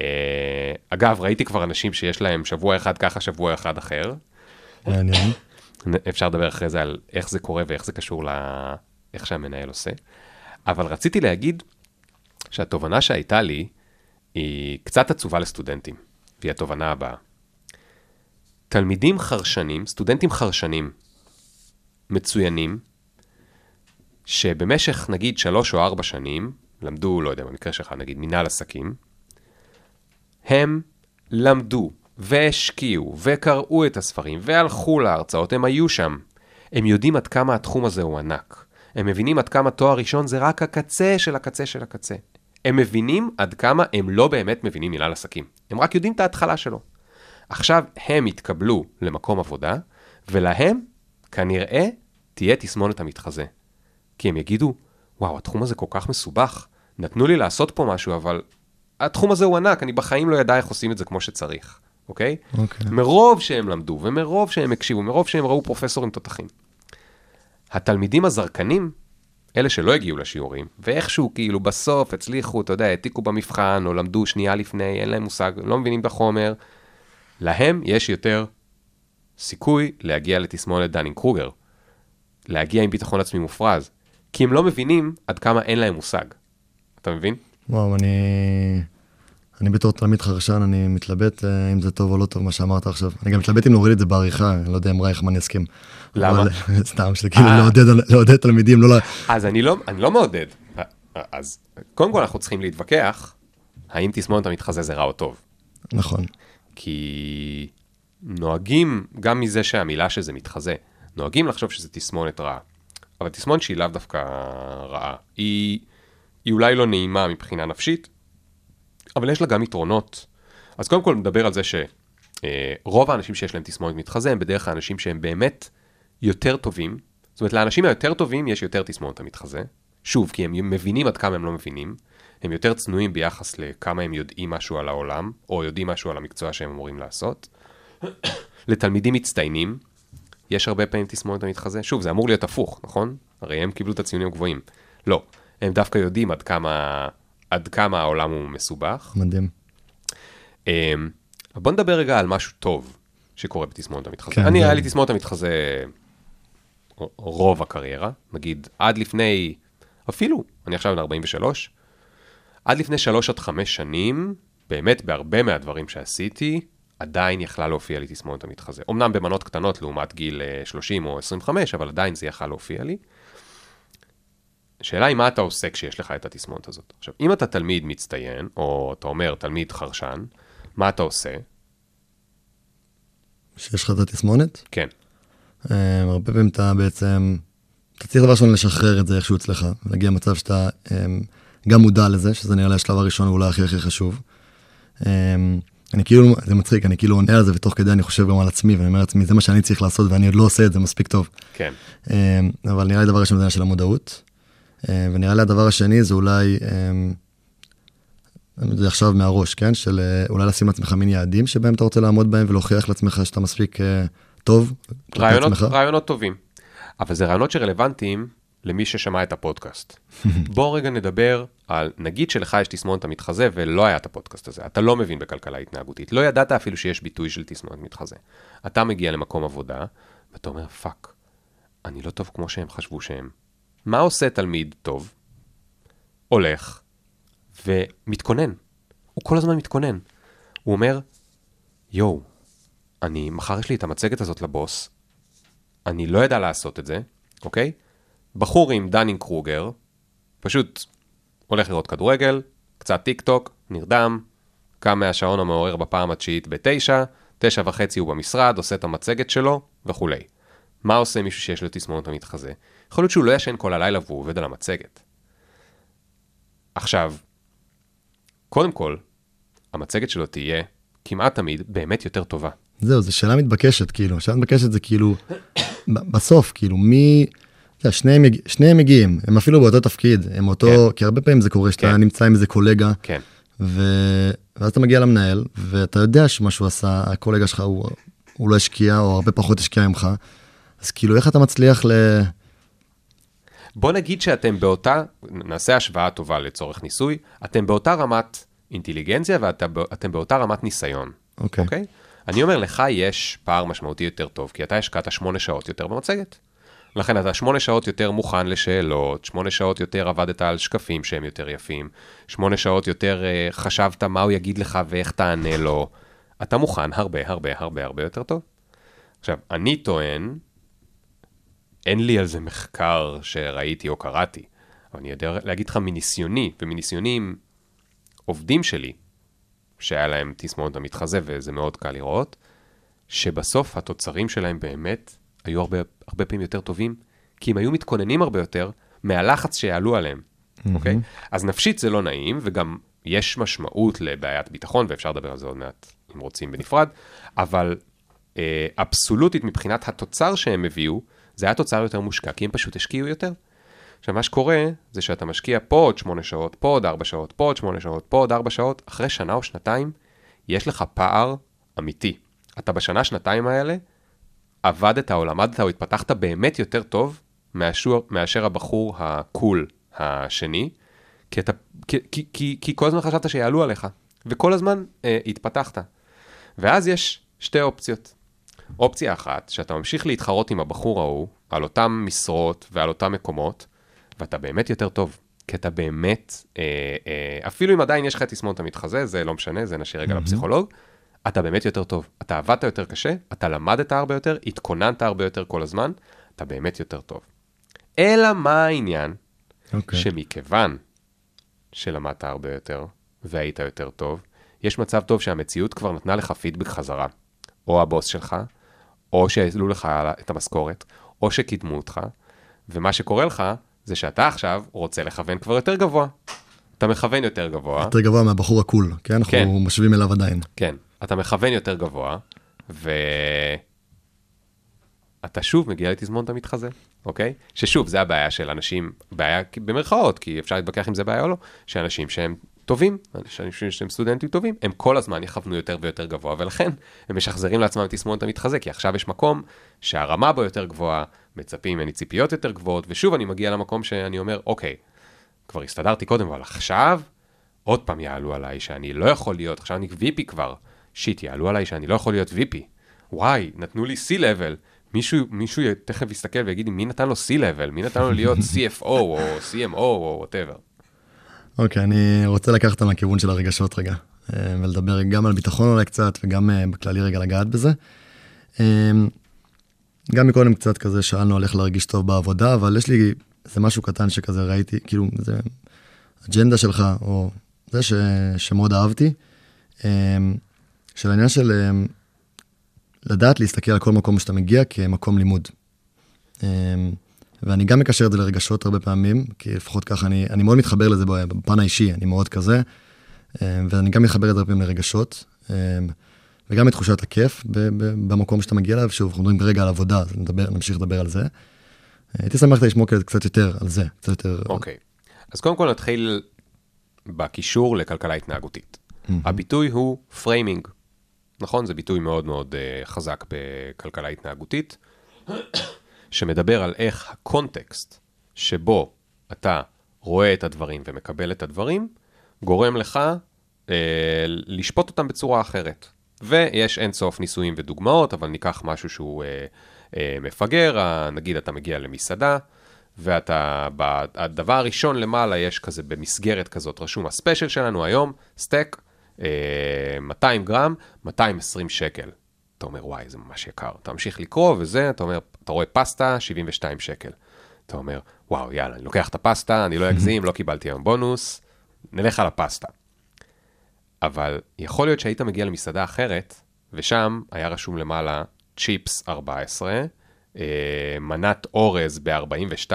אה, אגב, ראיתי כבר אנשים שיש להם שבוע אחד ככה, שבוע אחד אחר. מעניין. אפשר לדבר אחרי זה על איך זה קורה ואיך זה קשור לאיך שהמנהל עושה. אבל רציתי להגיד שהתובנה שהייתה לי היא קצת עצובה לסטודנטים, והיא התובנה הבאה. תלמידים חרשנים, סטודנטים חרשנים מצוינים, שבמשך נגיד שלוש או ארבע שנים, למדו, לא יודע, במקרה שלך נגיד מנהל עסקים, הם למדו והשקיעו וקראו את הספרים והלכו להרצאות, הם היו שם. הם יודעים עד כמה התחום הזה הוא ענק. הם מבינים עד כמה תואר ראשון זה רק הקצה של הקצה של הקצה. הם מבינים עד כמה הם לא באמת מבינים מנהל עסקים. הם רק יודעים את ההתחלה שלו. עכשיו הם יתקבלו למקום עבודה, ולהם כנראה תהיה תסמונת המתחזה. כי הם יגידו, וואו, התחום הזה כל כך מסובך, נתנו לי לעשות פה משהו, אבל התחום הזה הוא ענק, אני בחיים לא ידע איך עושים את זה כמו שצריך, אוקיי? אוקיי. מרוב שהם למדו, ומרוב שהם הקשיבו, מרוב שהם ראו פרופסורים תותחים. התלמידים הברזנים, אלה שלא הגיעו לשיעורים, ואיכשהו כאילו בסוף הצליחו, אתה יודע, העתיקו במבחן, או למדו שנייה לפני, אין להם מושג, לא מבינים את החומר, להם יש יותר סיכוי להגיע לתסמונת Dunning Kruger. להגיע עם ביטחון עצמי מופרז. כי הם לא מבינים עד כמה אין להם מושג. אתה מבין? וואו, אני... אני בתור תלמיד חרשן, אני מתלבט אה, אם זה טוב או לא טוב מה שאמרת עכשיו. אני גם מתלבט אם להוריד את זה בעריכה, אני לא יודע אם רייכמן יסכים. למה? אבל, סתם, שזה כאילו אה. לעודד, לעודד תלמידים, לא... ל- אז אני לא, אני לא מעודד. אז קודם כל אנחנו צריכים להתווכח, האם תסמונת המתחזה זה רע או טוב. נכון. כי נוהגים, גם מזה שהמילה שזה מתחזה, נוהגים לחשוב שזה תסמונת רעה. אבל תסמונת שהיא לאו דווקא רעה. היא, היא אולי לא נעימה מבחינה נפשית, אבל יש לה גם יתרונות. אז קודם כל נדבר על זה שרוב האנשים שיש להם תסמונת מתחזה הם בדרך כלל אנשים שהם באמת יותר טובים. זאת אומרת, לאנשים היותר טובים יש יותר תסמונת המתחזה. שוב, כי הם מבינים עד כמה הם לא מבינים. הם יותר צנועים ביחס לכמה הם יודעים משהו על העולם, או יודעים משהו על המקצוע שהם אמורים לעשות. לתלמידים מצטיינים, יש הרבה פעמים תסמונת המתחזה. שוב, זה אמור להיות הפוך, נכון? הרי הם קיבלו את הציונים הגבוהים. לא, הם דווקא יודעים עד כמה, עד כמה העולם הוא מסובך. מדהים. אמ, בוא נדבר רגע על משהו טוב שקורה בתסמונת המתחזה. כן, אני, היה לי תסמונת המתחזה רוב הקריירה, נגיד עד לפני, אפילו, אני עכשיו בן 43, עד לפני 3 עד 5 שנים, באמת בהרבה מהדברים שעשיתי, עדיין יכלה להופיע לי תסמונת המתחזה. אמנם במנות קטנות לעומת גיל אה, 30 או 25, אבל עדיין זה יכל להופיע לי. השאלה היא מה אתה עושה כשיש לך את התסמונת הזאת. עכשיו, אם אתה תלמיד מצטיין, או אתה אומר תלמיד חרשן, מה אתה עושה? שיש לך את התסמונת, כן, אה, הרבה פעמים אתה בעצם, אתה צריך דבר ראשון לשחרר את זה איכשהו אצלך, להגיע למצב שאתה אה, גם מודע לזה, שזה נראה לי השלב הראשון ואולי הכי הכי חשוב. אה, אני כאילו, זה מצחיק, אני כאילו עונה על זה ותוך כדי אני חושב גם על עצמי, ואני אומר לעצמי, זה מה שאני צריך לעשות ואני עוד לא עושה את זה מספיק טוב. כן. אבל נראה לי דבר ראשון זה של המודעות. אה, ונראה לי הדבר השני זה אולי, אה, זה עכשיו מהראש, כן? של אה, אולי לשים לעצמך מין יעדים שבהם אתה רוצה לעמוד בהם ולהוכיח לעצמך שאתה מספיק טוב. רעיונות. רעיונות טובים. אבל זה רעיונות שרלוונטיים למי ששמע את הפודקאסט. בוא רגע נדבר על, נגיד שלך יש תסמונת המתחזה ולא היה את הפודקאסט הזה, אתה לא מבין בכלכלה התנהגותית, לא ידעת אפילו שיש ביטוי של תסמונת מתחזה. אתה מגיע למקום עבודה, ואתה אומר, fuck, אני לא טוב כמו שהם חשבו שהם. מה עושה תלמיד טוב? הולך ומתכונן. הוא כל הזמן מתכונן. הוא אומר, יואו, אני, מחר יש לי את המצגת הזאת לבוס, אני לא יודע לעשות את זה, אוקיי? בחור עם Dunning Kruger, פשוט הולך לראות כדורגל, קצת טיק טוק, נרדם, קם מהשעון המעורר בפעם התשיעית בתשע, תשע וחצי הוא במשרד, עושה את המצגת שלו, וכולי. מה עושה מישהו שיש לו תסמונת המתחזה? יכול להיות שהוא לא ישן כל הלילה והוא עובד על המצגת. עכשיו, קודם כל, המצגת שלו תהיה כמעט תמיד באמת יותר טובה. זהו, זו שאלה מתבקשת, כאילו, שאלה מתבקשת זה כאילו, בסוף, כאילו, מי, אתה יודע, שניהם, שניהם מגיעים, הם אפילו באותו תפקיד, הם אותו, כן. כי הרבה פעמים זה קורה שאתה כן. נמצא עם איזה קולגה, כן. ו... ואז אתה מגיע למנהל, ואתה יודע שמה שהוא עשה, הקולגה שלך הוא, הוא לא השקיע, או הרבה פחות השקיע ממך, אז כאילו, איך אתה מצליח ל... בוא נגיד שאתם באותה, נעשה השוואה טובה לצורך ניסוי, אתם באותה רמת אינטליגנציה ואתם באותה רמת ניסיון. אוקיי. אוקיי? אני אומר, לך יש פער משמעותי יותר טוב, כי אתה השקעת שמונה שעות יותר במצגת. לכן אתה שמונה שעות יותר מוכן לשאלות, שמונה שעות יותר עבדת על שקפים שהם יותר יפים, שמונה שעות יותר uh, חשבת מה הוא יגיד לך ואיך תענה לו. אתה מוכן הרבה הרבה הרבה הרבה יותר טוב. עכשיו, אני טוען, אין לי על זה מחקר שראיתי או קראתי, אבל אני יודע להגיד לך מניסיוני, ומניסיוני עם עובדים שלי, שהיה להם תסמונת המתחזה, וזה מאוד קל לראות, שבסוף התוצרים שלהם באמת היו הרבה, הרבה פעמים יותר טובים, כי הם היו מתכוננים הרבה יותר מהלחץ שיעלו עליהם, אוקיי? אז נפשית זה לא נעים, וגם יש משמעות לבעיית ביטחון, ואפשר לדבר על זה עוד מעט אם רוצים בנפרד, אבל אה, אבסולוטית מבחינת התוצר שהם הביאו, זה היה תוצר יותר מושקע, כי הם פשוט השקיעו יותר. עכשיו, מה שקורה, זה שאתה משקיע פה עוד 8 שעות, פה עוד 4 שעות, פה עוד 8 שעות, פה עוד 4 שעות, אחרי שנה או שנתיים, יש לך פער אמיתי. אתה בשנה, שנתיים האלה, עבדת או למדת או התפתחת באמת יותר טוב מאשר, מאשר הבחור הקול השני, כי, אתה, כי, כי, כי, כי כל הזמן חשבת שיעלו עליך, וכל הזמן אה, התפתחת. ואז יש שתי אופציות. אופציה אחת, שאתה ממשיך להתחרות עם הבחור ההוא, על אותן משרות ועל אותם מקומות, ואתה באמת יותר טוב. כי אתה באמת, אה, אה, אפילו אם עדיין יש לך תסמונת המתחזה, זה לא משנה, זה נשאיר רגע לפסיכולוג, אתה באמת יותר טוב. אתה עבדת יותר קשה, אתה למדת הרבה יותר, התכוננת הרבה יותר כל הזמן, אתה באמת יותר טוב. אלא מה העניין? אוקיי. שמכיוון שלמדת הרבה יותר והיית יותר טוב, יש מצב טוב שהמציאות כבר נתנה לך פידבק חזרה. או הבוס שלך, או שהעלו לך את המשכורת, או שקידמו אותך, ומה שקורה לך זה שאתה עכשיו רוצה לכוון כבר יותר גבוה. אתה מכוון יותר גבוה, יותר גבוה מהבחור הקול, כן? אנחנו כן. משווים אליו עדיין. כן, אתה מכוון יותר גבוה, ו... אתה שוב מגיע לתזמונת המתחזה, אוקיי? ששוב, זה הבעיה של אנשים, בעיה במרכאות, כי אפשר להתווכח אם זה בעיה או לא, שאנשים שהם טובים, אנשים שהם סטודנטים טובים, הם כל הזמן יכוונו יותר ויותר גבוה, ולכן הם משחזרים לעצמם תסמונת המתחזה, כי עכשיו יש מקום שהרמה בו יותר גבוהה, מצפים ממני ציפיות יותר גבוהות, ושוב אני מגיע למקום שאני אומר, אוקיי, כבר הסתדרתי קודם, אבל עכשיו עוד פעם יעלו עליי שאני לא יכול להיות, עכשיו אני VP כבר, שיט, יעלו עליי שאני לא יכול להיות VP. וואי, נתנו לי C-Level. מישהו, מישהו תכף יסתכל ויגיד לי, מי נתן לו C-Level? מי נתן לו להיות CFO או CMO או whatever? אוקיי, אני רוצה לקחת אותם לכיוון של הרגשות רגע, אה, ולדבר גם על ביטחון אולי קצת, וגם אה, בכללי רגע לגעת בזה. אה, גם מקודם קצת כזה שאלנו על איך להרגיש טוב בעבודה, אבל יש לי איזה משהו קטן שכזה ראיתי, כאילו, זה אג'נדה שלך, או זה ש, שמאוד אהבתי, של העניין של לדעת להסתכל על כל מקום שאתה מגיע כמקום לימוד. ואני גם מקשר את זה לרגשות הרבה פעמים, כי לפחות ככה אני, אני מאוד מתחבר לזה בפן האישי, אני מאוד כזה, ואני גם מחבר את זה הרבה פעמים לרגשות, וגם את תחושת הכיף במקום שאתה מגיע אליו, שוב, אנחנו מדברים כרגע על עבודה, אז נדבר, נמשיך לדבר על זה. הייתי שמח לשמוע קצת יותר על זה, קצת יותר... אוקיי. אז קודם כל נתחיל בקישור לכלכלה התנהגותית. הביטוי הוא framing. נכון? זה ביטוי מאוד מאוד uh, חזק בכלכלה התנהגותית, שמדבר על איך ה context שבו אתה רואה את הדברים ומקבל את הדברים, גורם לך uh, לשפוט אותם בצורה אחרת. ויש אין סוף ניסויים ודוגמאות, אבל ניקח משהו שהוא uh, uh, מפגר, נגיד אתה מגיע למסעדה, ואתה, הדבר הראשון למעלה יש כזה במסגרת כזאת, רשום הספיישל שלנו היום, סטייק, 200 גרם, 220 שקל. אתה אומר, וואי, זה ממש יקר. אתה ממשיך לקרוא וזה, אתה אומר, אתה רואה פסטה, 72 שקל. אתה אומר, וואו, יאללה, אני לוקח את הפסטה, אני לא אגזים, לא קיבלתי היום בונוס, נלך על הפסטה. אבל יכול להיות שהיית מגיע למסעדה אחרת, ושם היה רשום למעלה צ'יפס 14, אה, מנת אורז ב-42,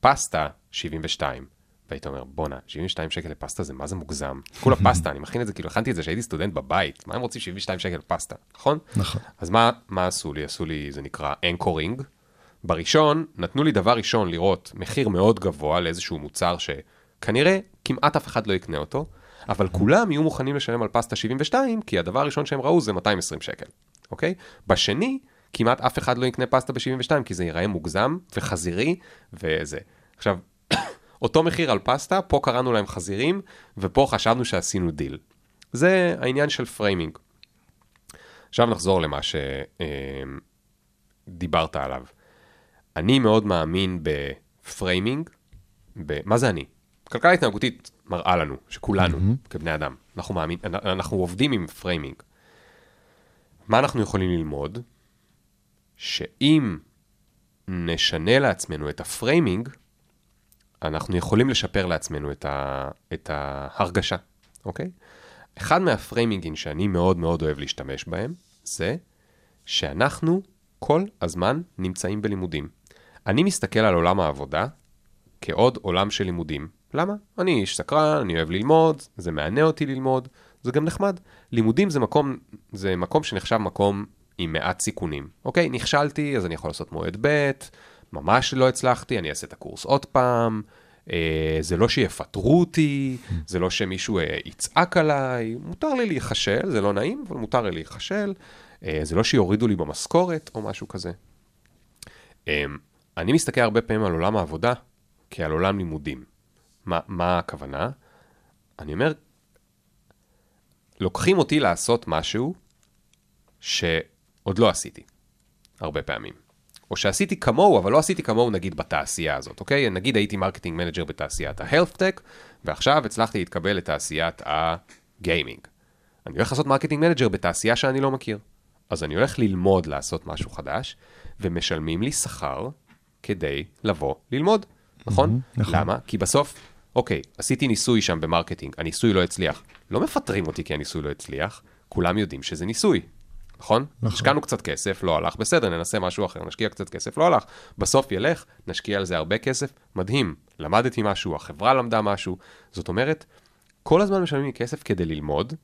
פסטה 72. והיית אומר, בואנה, 72 שקל לפסטה זה מה זה מוגזם. כולה פסטה, אני מכין את זה, כאילו הכנתי את זה כשהייתי סטודנט בבית, מה הם רוצים 72 שקל פסטה, נכון? נכון. אז מה, מה עשו לי? עשו לי, זה נקרא אנקורינג. בראשון, נתנו לי דבר ראשון לראות מחיר מאוד גבוה לאיזשהו מוצר שכנראה כמעט אף אחד לא יקנה אותו, אבל כולם יהיו מוכנים לשלם על פסטה 72, כי הדבר הראשון שהם ראו זה 220 שקל, אוקיי? בשני, כמעט אף אחד לא יקנה פסטה ב-72, כי זה ייראה מוגזם וחזירי וזה. עכשיו, אותו מחיר על פסטה, פה קראנו להם חזירים, ופה חשבנו שעשינו דיל. זה העניין של framing. עכשיו נחזור למה שדיברת עליו. אני מאוד מאמין ב framing, ב... מה זה אני? כלכלה התנהגותית מראה לנו, שכולנו, mm-hmm. כבני אדם, אנחנו, מאמין, אנחנו עובדים עם framing. מה אנחנו יכולים ללמוד? שאם נשנה לעצמנו את ה framing, אנחנו יכולים לשפר לעצמנו את, ה, את ההרגשה, אוקיי? אחד מה framing-ים שאני מאוד מאוד אוהב להשתמש בהם, זה שאנחנו כל הזמן נמצאים בלימודים. אני מסתכל על עולם העבודה כעוד עולם של לימודים. למה? אני איש סקרן, אני אוהב ללמוד, זה מענה אותי ללמוד, זה גם נחמד. לימודים זה מקום, זה מקום שנחשב מקום עם מעט סיכונים. אוקיי, נכשלתי, אז אני יכול לעשות מועד ב', ממש לא הצלחתי, אני אעשה את הקורס עוד פעם. אה, זה לא שיפטרו אותי, זה לא שמישהו אה, יצעק עליי, מותר לי להיכשל, זה לא נעים, אבל מותר לי להיכשל. אה, זה לא שיורידו לי במשכורת או משהו כזה. אה, אני מסתכל הרבה פעמים על עולם העבודה כעל עולם לימודים. מה, מה הכוונה? אני אומר, לוקחים אותי לעשות משהו שעוד לא עשיתי, הרבה פעמים. או שעשיתי כמוהו, אבל לא עשיתי כמוהו נגיד בתעשייה הזאת, אוקיי? נגיד הייתי marketing manager בתעשיית ה-health tech, ועכשיו הצלחתי להתקבל לתעשיית ה gaming. אני הולך לעשות marketing manager בתעשייה שאני לא מכיר. אז אני הולך ללמוד לעשות משהו חדש, ומשלמים לי שכר כדי לבוא ללמוד, נכון? נכון. למה? כי בסוף, אוקיי, עשיתי ניסוי שם ב marketing, הניסוי לא הצליח. לא מפטרים אותי כי הניסוי לא הצליח, כולם יודעים שזה ניסוי, נכון? נכון. השקענו קצת כסף, לא הלך, בסדר, ננסה משהו אחר, נשקיע קצת כסף, לא הלך. בסוף ילך, נשקיע על זה הרבה כסף, מדהים, למדתי משהו, החברה למדה משהו. זאת אומרת, כל הזמן משלמים לי כסף כדי ללמוד,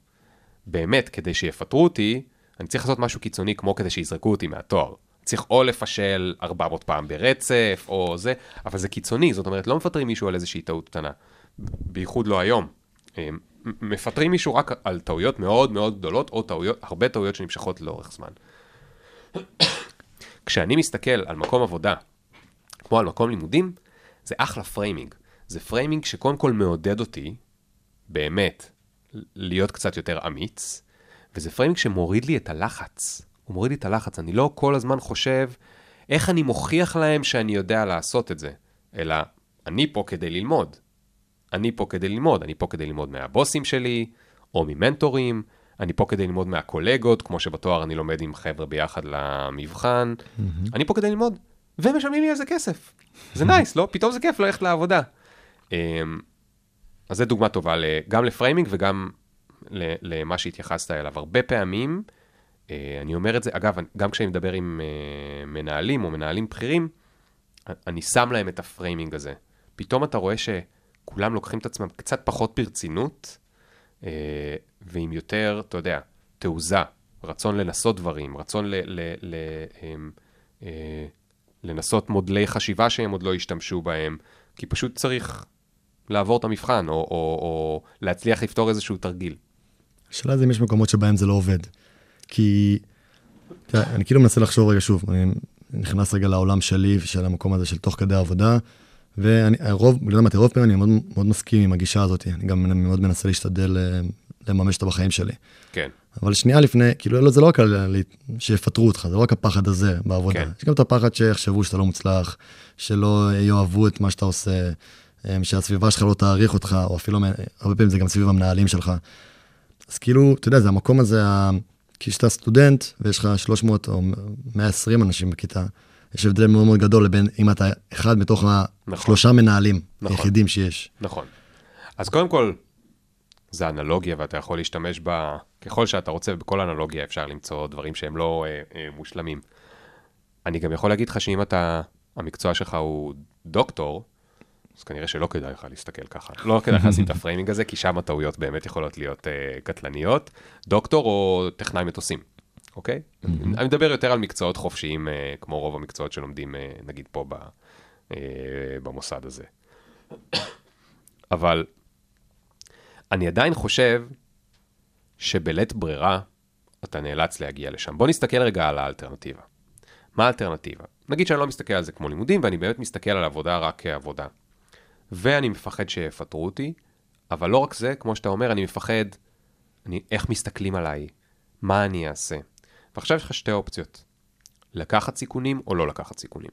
באמת, כדי שיפטרו אותי, אני צריך לעשות משהו קיצוני כמו כדי שיזרקו אותי מהתואר. צריך או לפשל 400 פעם ברצף, או זה, אבל זה קיצוני, זאת אומרת, לא מפטרים מישהו על איזושהי טעות קטנה. בייחוד לא היום. מפטרים מישהו רק על טעויות מאוד מאוד גדולות, או טעויות, הרבה טעויות שנמשכות לאורך זמן. כשאני מסתכל על מקום עבודה, כמו על מקום לימודים, זה אחלה framing. זה framing שקודם כל מעודד אותי, באמת, להיות קצת יותר אמיץ, וזה framing שמוריד לי את הלחץ. הוא מוריד לי את הלחץ. אני לא כל הזמן חושב איך אני מוכיח להם שאני יודע לעשות את זה, אלא אני פה כדי ללמוד. אני פה כדי ללמוד, אני פה כדי ללמוד מהבוסים שלי, או ממנטורים, אני פה כדי ללמוד מהקולגות, כמו שבתואר אני לומד עם חבר'ה ביחד למבחן, אני פה כדי ללמוד, ומשלמים לי על זה כסף. זה nice, לא? פתאום זה כיף ללכת לעבודה. אמ, אז זו דוגמה טובה גם ל framing וגם למה שהתייחסת אליו. הרבה פעמים, אה, אני אומר את זה, אגב, גם כשאני מדבר עם אה, מנהלים או מנהלים בכירים, אני שם להם את ה framing הזה. פתאום אתה רואה שכולם לוקחים את עצמם קצת פחות ברצינות, אה, ועם יותר, אתה יודע, תעוזה, רצון לנסות דברים, רצון ל- ל- ל- אמ, אה, לנסות מודלי חשיבה שהם עוד לא השתמשו בהם, כי פשוט צריך לעבור את המבחן, או, או, או להצליח לפתור איזשהו תרגיל. השאלה זה אם יש מקומות שבהם זה לא עובד. כי, תראה, אני כאילו מנסה לחשוב רגע שוב, אני נכנס רגע לעולם שלי ושל המקום הזה של תוך כדי עבודה, ואני, הרוב, לא יודע רוב פעמים אני מאוד, מאוד מסכים עם הגישה הזאת, אני גם מאוד מנסה להשתדל אה, לממש אותה בחיים שלי. כן, אבל שנייה לפני, כאילו לא, זה לא רק על שיפטרו אותך, זה לא רק הפחד הזה בעבודה. כן. יש גם את הפחד שיחשבו שאתה לא מוצלח, שלא יאהבו את מה שאתה עושה, אה, שהסביבה שלך לא תעריך אותך, או אפילו, הרבה פעמים זה גם סביב המנהלים שלך. אז כאילו, אתה יודע, זה המקום הזה, כי כשאתה סטודנט ויש לך 300 או 120 אנשים בכיתה, יש הבדל מאוד מאוד גדול לבין אם אתה אחד מתוך השלושה מנהלים נכון. היחידים שיש. נכון. אז קודם כל, זה אנלוגיה ואתה יכול להשתמש בה, ככל שאתה רוצה, ובכל אנלוגיה אפשר למצוא דברים שהם לא אה, אה, מושלמים. אני גם יכול להגיד לך שאם אתה, המקצוע שלך הוא דוקטור, אז כנראה שלא כדאי לך להסתכל ככה. לא כדאי לך לשים את ה framing הזה, כי שם הטעויות באמת יכולות להיות אה, קטלניות. דוקטור או טכנאי מטוסים, אוקיי? אני מדבר יותר על מקצועות חופשיים, אה, כמו רוב המקצועות שלומדים, אה, נגיד פה ב, אה, במוסד הזה. אבל אני עדיין חושב שבלית ברירה אתה נאלץ להגיע לשם. בוא נסתכל רגע על האלטרנטיבה. מה האלטרנטיבה? נגיד שאני לא מסתכל על זה כמו לימודים, ואני באמת מסתכל על עבודה רק כעבודה. ואני מפחד שיפטרו אותי, אבל לא רק זה, כמו שאתה אומר, אני מפחד, אני, איך מסתכלים עליי, מה אני אעשה. ועכשיו יש לך שתי אופציות, לקחת סיכונים או לא לקחת סיכונים.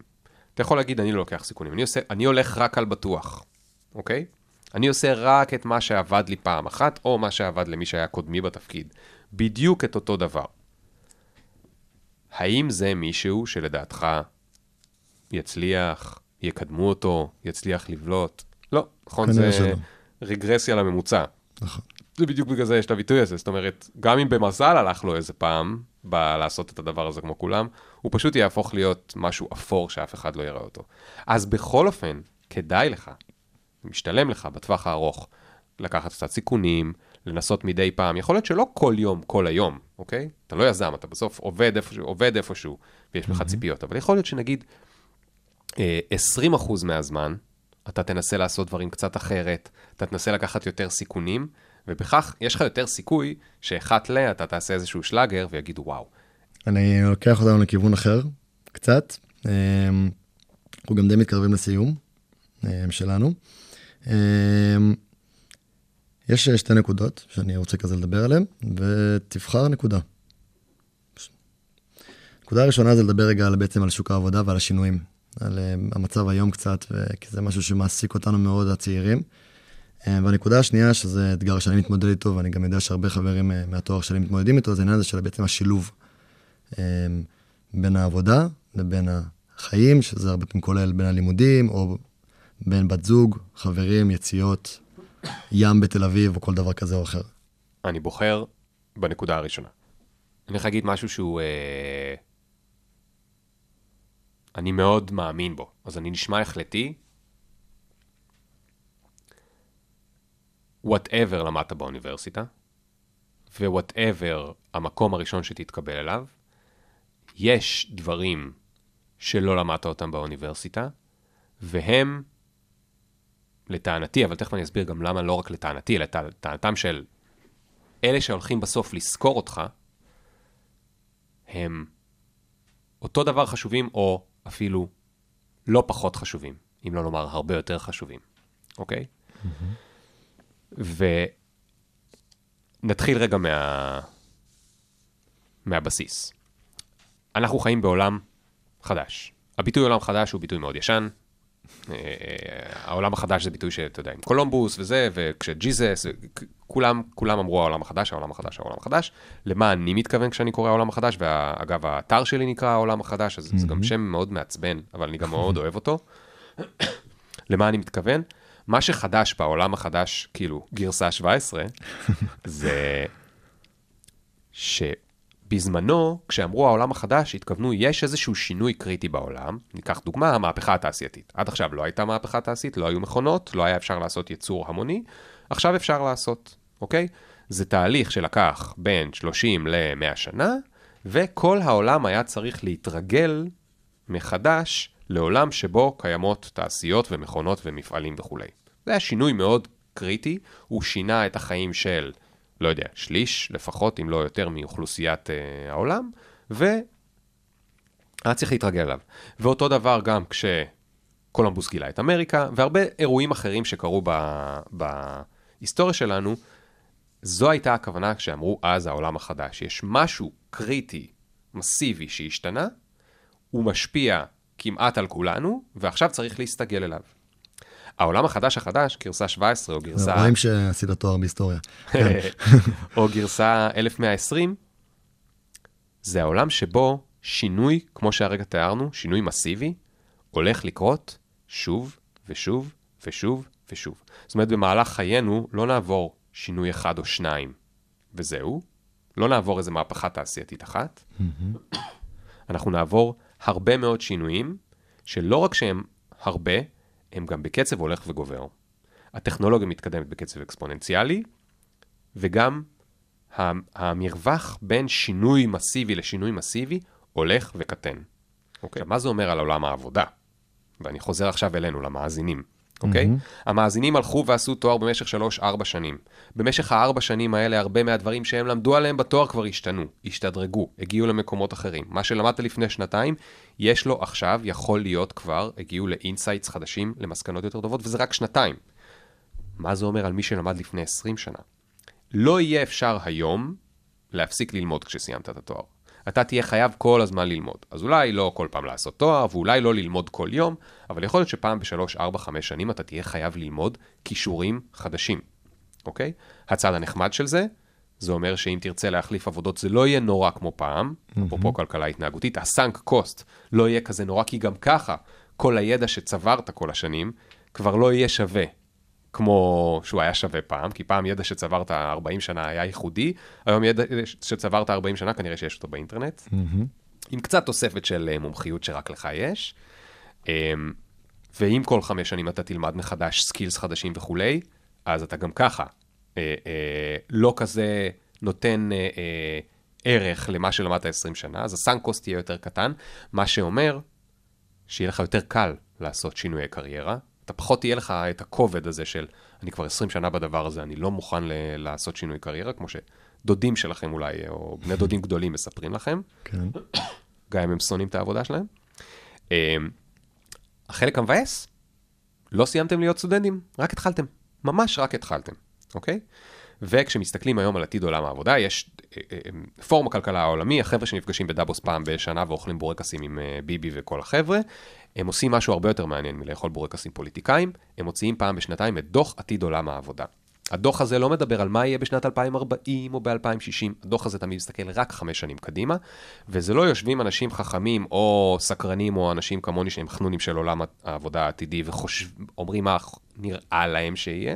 אתה יכול להגיד, אני לא לוקח סיכונים, אני, עושה, אני הולך רק על בטוח, אוקיי? אני עושה רק את מה שעבד לי פעם אחת, או מה שעבד למי שהיה קודמי בתפקיד. בדיוק את אותו דבר. האם זה מישהו שלדעתך יצליח, יקדמו אותו, יצליח לבלוט? לא, נכון, זה שלא. רגרסיה לממוצע. נכון. זה בדיוק בגלל זה יש את הביטוי הזה, זאת אומרת, גם אם במזל הלך לו איזה פעם, בלעשות את הדבר הזה כמו כולם, הוא פשוט יהפוך להיות משהו אפור שאף אחד לא יראה אותו. אז בכל אופן, כדאי לך, משתלם לך בטווח הארוך, לקחת קצת סיכונים, לנסות מדי פעם, יכול להיות שלא כל יום, כל היום, אוקיי? אתה לא יזם, אתה בסוף עובד איפשהו, עובד איפשהו, ויש לך ציפיות, אבל יכול להיות שנגיד אה, 20% מהזמן, אתה תנסה לעשות דברים קצת אחרת, אתה תנסה לקחת יותר סיכונים, ובכך יש לך יותר סיכוי שאחת ל, אתה תעשה איזשהו שלאגר ויגידו וואו. אני לוקח אותנו לכיוון אחר, קצת. אמ, אנחנו גם די מתקרבים לסיום אמ, שלנו. אמ, יש שתי נקודות שאני רוצה כזה לדבר עליהן, ותבחר נקודה. הנקודה הראשונה זה לדבר רגע על, בעצם על שוק העבודה ועל השינויים, על המצב היום קצת, כי זה משהו שמעסיק אותנו מאוד, הצעירים. אמ, והנקודה השנייה, שזה אתגר שאני מתמודד איתו, ואני גם יודע שהרבה חברים אה, מהתואר שלי מתמודדים איתו, זה העניין הזה של בעצם השילוב אמ, בין העבודה לבין החיים, שזה הרבה פעמים כולל בין הלימודים, או בין בת זוג, חברים, יציאות, ים בתל אביב, או כל דבר כזה או אחר. אני בוחר בנקודה הראשונה. אני הולך להגיד משהו שהוא... אה, אני מאוד מאמין בו, אז אני נשמע החלטי. whatever למדת באוניברסיטה, ו whatever המקום הראשון שתתקבל אליו, יש דברים שלא למדת אותם באוניברסיטה, והם, לטענתי, אבל תכף אני אסביר גם למה לא רק לטענתי, אלא לטענתם של אלה שהולכים בסוף לשכור אותך, הם אותו דבר חשובים, או אפילו לא פחות חשובים, אם לא לומר הרבה יותר חשובים, אוקיי? ונתחיל רגע מה... מהבסיס. אנחנו חיים בעולם חדש. הביטוי עולם חדש הוא ביטוי מאוד ישן. אה, העולם החדש זה ביטוי שאתה יודע, עם קולומבוס וזה, וכשג'יזס, כולם, כולם אמרו העולם החדש, העולם החדש, העולם החדש. למה אני מתכוון כשאני קורא העולם החדש, ואגב, האתר שלי נקרא העולם החדש, אז זה גם שם מאוד מעצבן, אבל אני גם מאוד אוהב אותו. למה אני מתכוון? מה שחדש בעולם החדש, כאילו, גרסה 17, זה שבזמנו, כשאמרו העולם החדש, התכוונו, יש איזשהו שינוי קריטי בעולם. ניקח דוגמה, המהפכה התעשייתית. עד עכשיו לא הייתה מהפכה תעשייתית, לא היו מכונות, לא היה אפשר לעשות ייצור המוני, עכשיו אפשר לעשות, אוקיי? זה תהליך שלקח בין 30 ל-100 שנה, וכל העולם היה צריך להתרגל מחדש לעולם שבו קיימות תעשיות ומכונות ומפעלים וכולי. זה היה שינוי מאוד קריטי, הוא שינה את החיים של, לא יודע, שליש לפחות, אם לא יותר, מאוכלוסיית אה, העולם, והיה צריך להתרגל אליו. ואותו דבר גם כשקולומבוס גילה את אמריקה, והרבה אירועים אחרים שקרו ב- בהיסטוריה שלנו, זו הייתה הכוונה כשאמרו אז העולם החדש. יש משהו קריטי, מסיבי, שהשתנה, הוא משפיע כמעט על כולנו, ועכשיו צריך להסתגל אליו. העולם החדש החדש, גרסה 17 או גרסה... רואים שעשית תואר בהיסטוריה. או גרסה 1120, זה העולם שבו שינוי, כמו שהרגע תיארנו, שינוי מסיבי, הולך לקרות שוב ושוב ושוב ושוב. זאת אומרת, במהלך חיינו לא נעבור שינוי אחד או שניים, וזהו. לא נעבור איזה מהפכה תעשייתית אחת. אנחנו נעבור הרבה מאוד שינויים, שלא רק שהם הרבה, הם גם בקצב הולך וגובר. הטכנולוגיה מתקדמת בקצב אקספוננציאלי, וגם המרווח בין שינוי מסיבי לשינוי מסיבי הולך וקטן. אוקיי? עכשיו, מה זה אומר על עולם העבודה? ואני חוזר עכשיו אלינו, למאזינים, אוקיי? Mm-hmm. המאזינים הלכו ועשו תואר במשך 3-4 שנים. במשך הארבע שנים האלה, הרבה מהדברים שהם למדו עליהם בתואר כבר השתנו, השתדרגו, הגיעו למקומות אחרים. מה שלמדת לפני שנתיים, יש לו עכשיו, יכול להיות כבר, הגיעו ל insights חדשים, למסקנות יותר טובות, וזה רק שנתיים. מה זה אומר על מי שלמד לפני 20 שנה? לא יהיה אפשר היום להפסיק ללמוד כשסיימת את התואר. אתה תהיה חייב כל הזמן ללמוד. אז אולי לא כל פעם לעשות תואר, ואולי לא ללמוד כל יום, אבל יכול להיות שפעם בשלוש, ארבע, חמש שנים אתה תהיה חייב ללמוד כישורים חדשים, אוקיי? הצד הנחמד של זה, זה אומר שאם תרצה להחליף עבודות זה לא יהיה נורא כמו פעם, אפרופו כלכלה התנהגותית, הסאנק קוסט לא יהיה כזה נורא, כי גם ככה כל הידע שצברת כל השנים כבר לא יהיה שווה. כמו שהוא היה שווה פעם, כי פעם ידע שצברת 40 שנה היה ייחודי, היום ידע שצברת 40 שנה כנראה שיש אותו באינטרנט, עם קצת תוספת של אה, מומחיות שרק לך יש. אמ, ואם כל חמש שנים אתה תלמד מחדש skills חדשים וכולי, אז אתה גם ככה אה, אה, לא כזה נותן אה, אה, ערך למה שלמדת 20 שנה, אז ה sunk cost יהיה יותר קטן, מה שאומר שיהיה לך יותר קל לעשות שינויי קריירה. אתה פחות תהיה לך את הכובד הזה של, אני כבר 20 שנה בדבר הזה, אני לא מוכן ל- לעשות שינוי קריירה, כמו שדודים שלכם אולי, או בני דודים גדולים מספרים לכם, כן. גם אם הם שונאים את העבודה שלהם. אמ, החלק המבאס, לא סיימתם להיות סטודנטים, רק התחלתם. ממש רק התחלתם, אוקיי? וכשמסתכלים היום על עתיד עולם העבודה, יש אה, אה, פורום הכלכלה העולמי, החבר'ה שנפגשים בדאבוס פעם בשנה ואוכלים בורקסים עם אה, ביבי וכל החבר'ה, הם עושים משהו הרבה יותר מעניין מלאכול בורקסים פוליטיקאים, הם מוציאים פעם בשנתיים את דוח עתיד עולם העבודה. הדוח הזה לא מדבר על מה יהיה בשנת 2040 או ב-2060, הדוח הזה תמיד מסתכל רק חמש שנים קדימה, וזה לא יושבים אנשים חכמים או סקרנים או אנשים כמוני שהם חנונים של עולם העבודה העתידי ואומרים מה נראה להם שיהיה,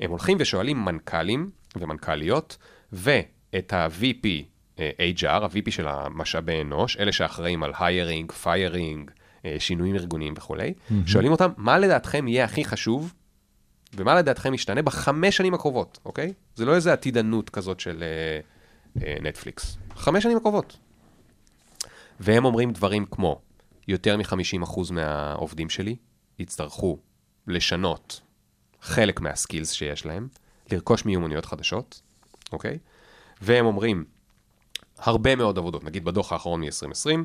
הם הולכים ושואלים מנכ"לים ומנכ"ליות ואת ה-VP אה, HR, ה-VP של המשאבי אנוש, אלה שאחראים על hiring, firing, שינויים ארגוניים וכולי, mm-hmm. שואלים אותם, מה לדעתכם יהיה הכי חשוב ומה לדעתכם ישתנה בחמש שנים הקרובות, אוקיי? זה לא איזה עתידנות כזאת של אה, אה, נטפליקס. חמש שנים הקרובות. והם אומרים דברים כמו, יותר מ-50% מהעובדים שלי יצטרכו לשנות חלק מהסקילס שיש להם, לרכוש מיומנויות חדשות, אוקיי? והם אומרים, הרבה מאוד עבודות, נגיד בדוח האחרון מ-2020,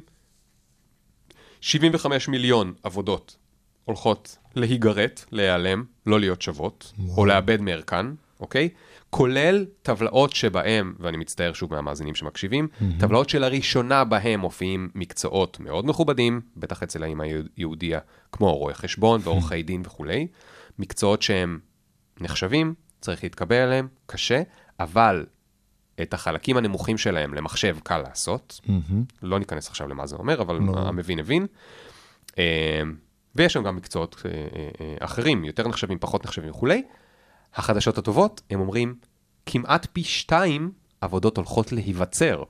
75 מיליון עבודות הולכות להיגרט, להיעלם, לא להיות שוות, או לאבד מערכן, אוקיי? כולל טבלאות שבהם, ואני מצטער שוב מהמאזינים שמקשיבים, טבלאות שלראשונה בהם מופיעים מקצועות מאוד מכובדים, בטח אצל האמא היהודיה, כמו רואי חשבון ועורכי דין וכולי, מקצועות שהם נחשבים, צריך להתקבל עליהם, קשה, אבל את החלקים הנמוכים שלהם למחשב קל לעשות. לא ניכנס עכשיו למה זה אומר, אבל המבין הבין. אה, ויש שם גם מקצועות אה, אה, אחרים, יותר נחשבים, פחות נחשבים וכולי. החדשות הטובות, הם אומרים, כמעט פי שתיים עבודות הולכות להיווצר.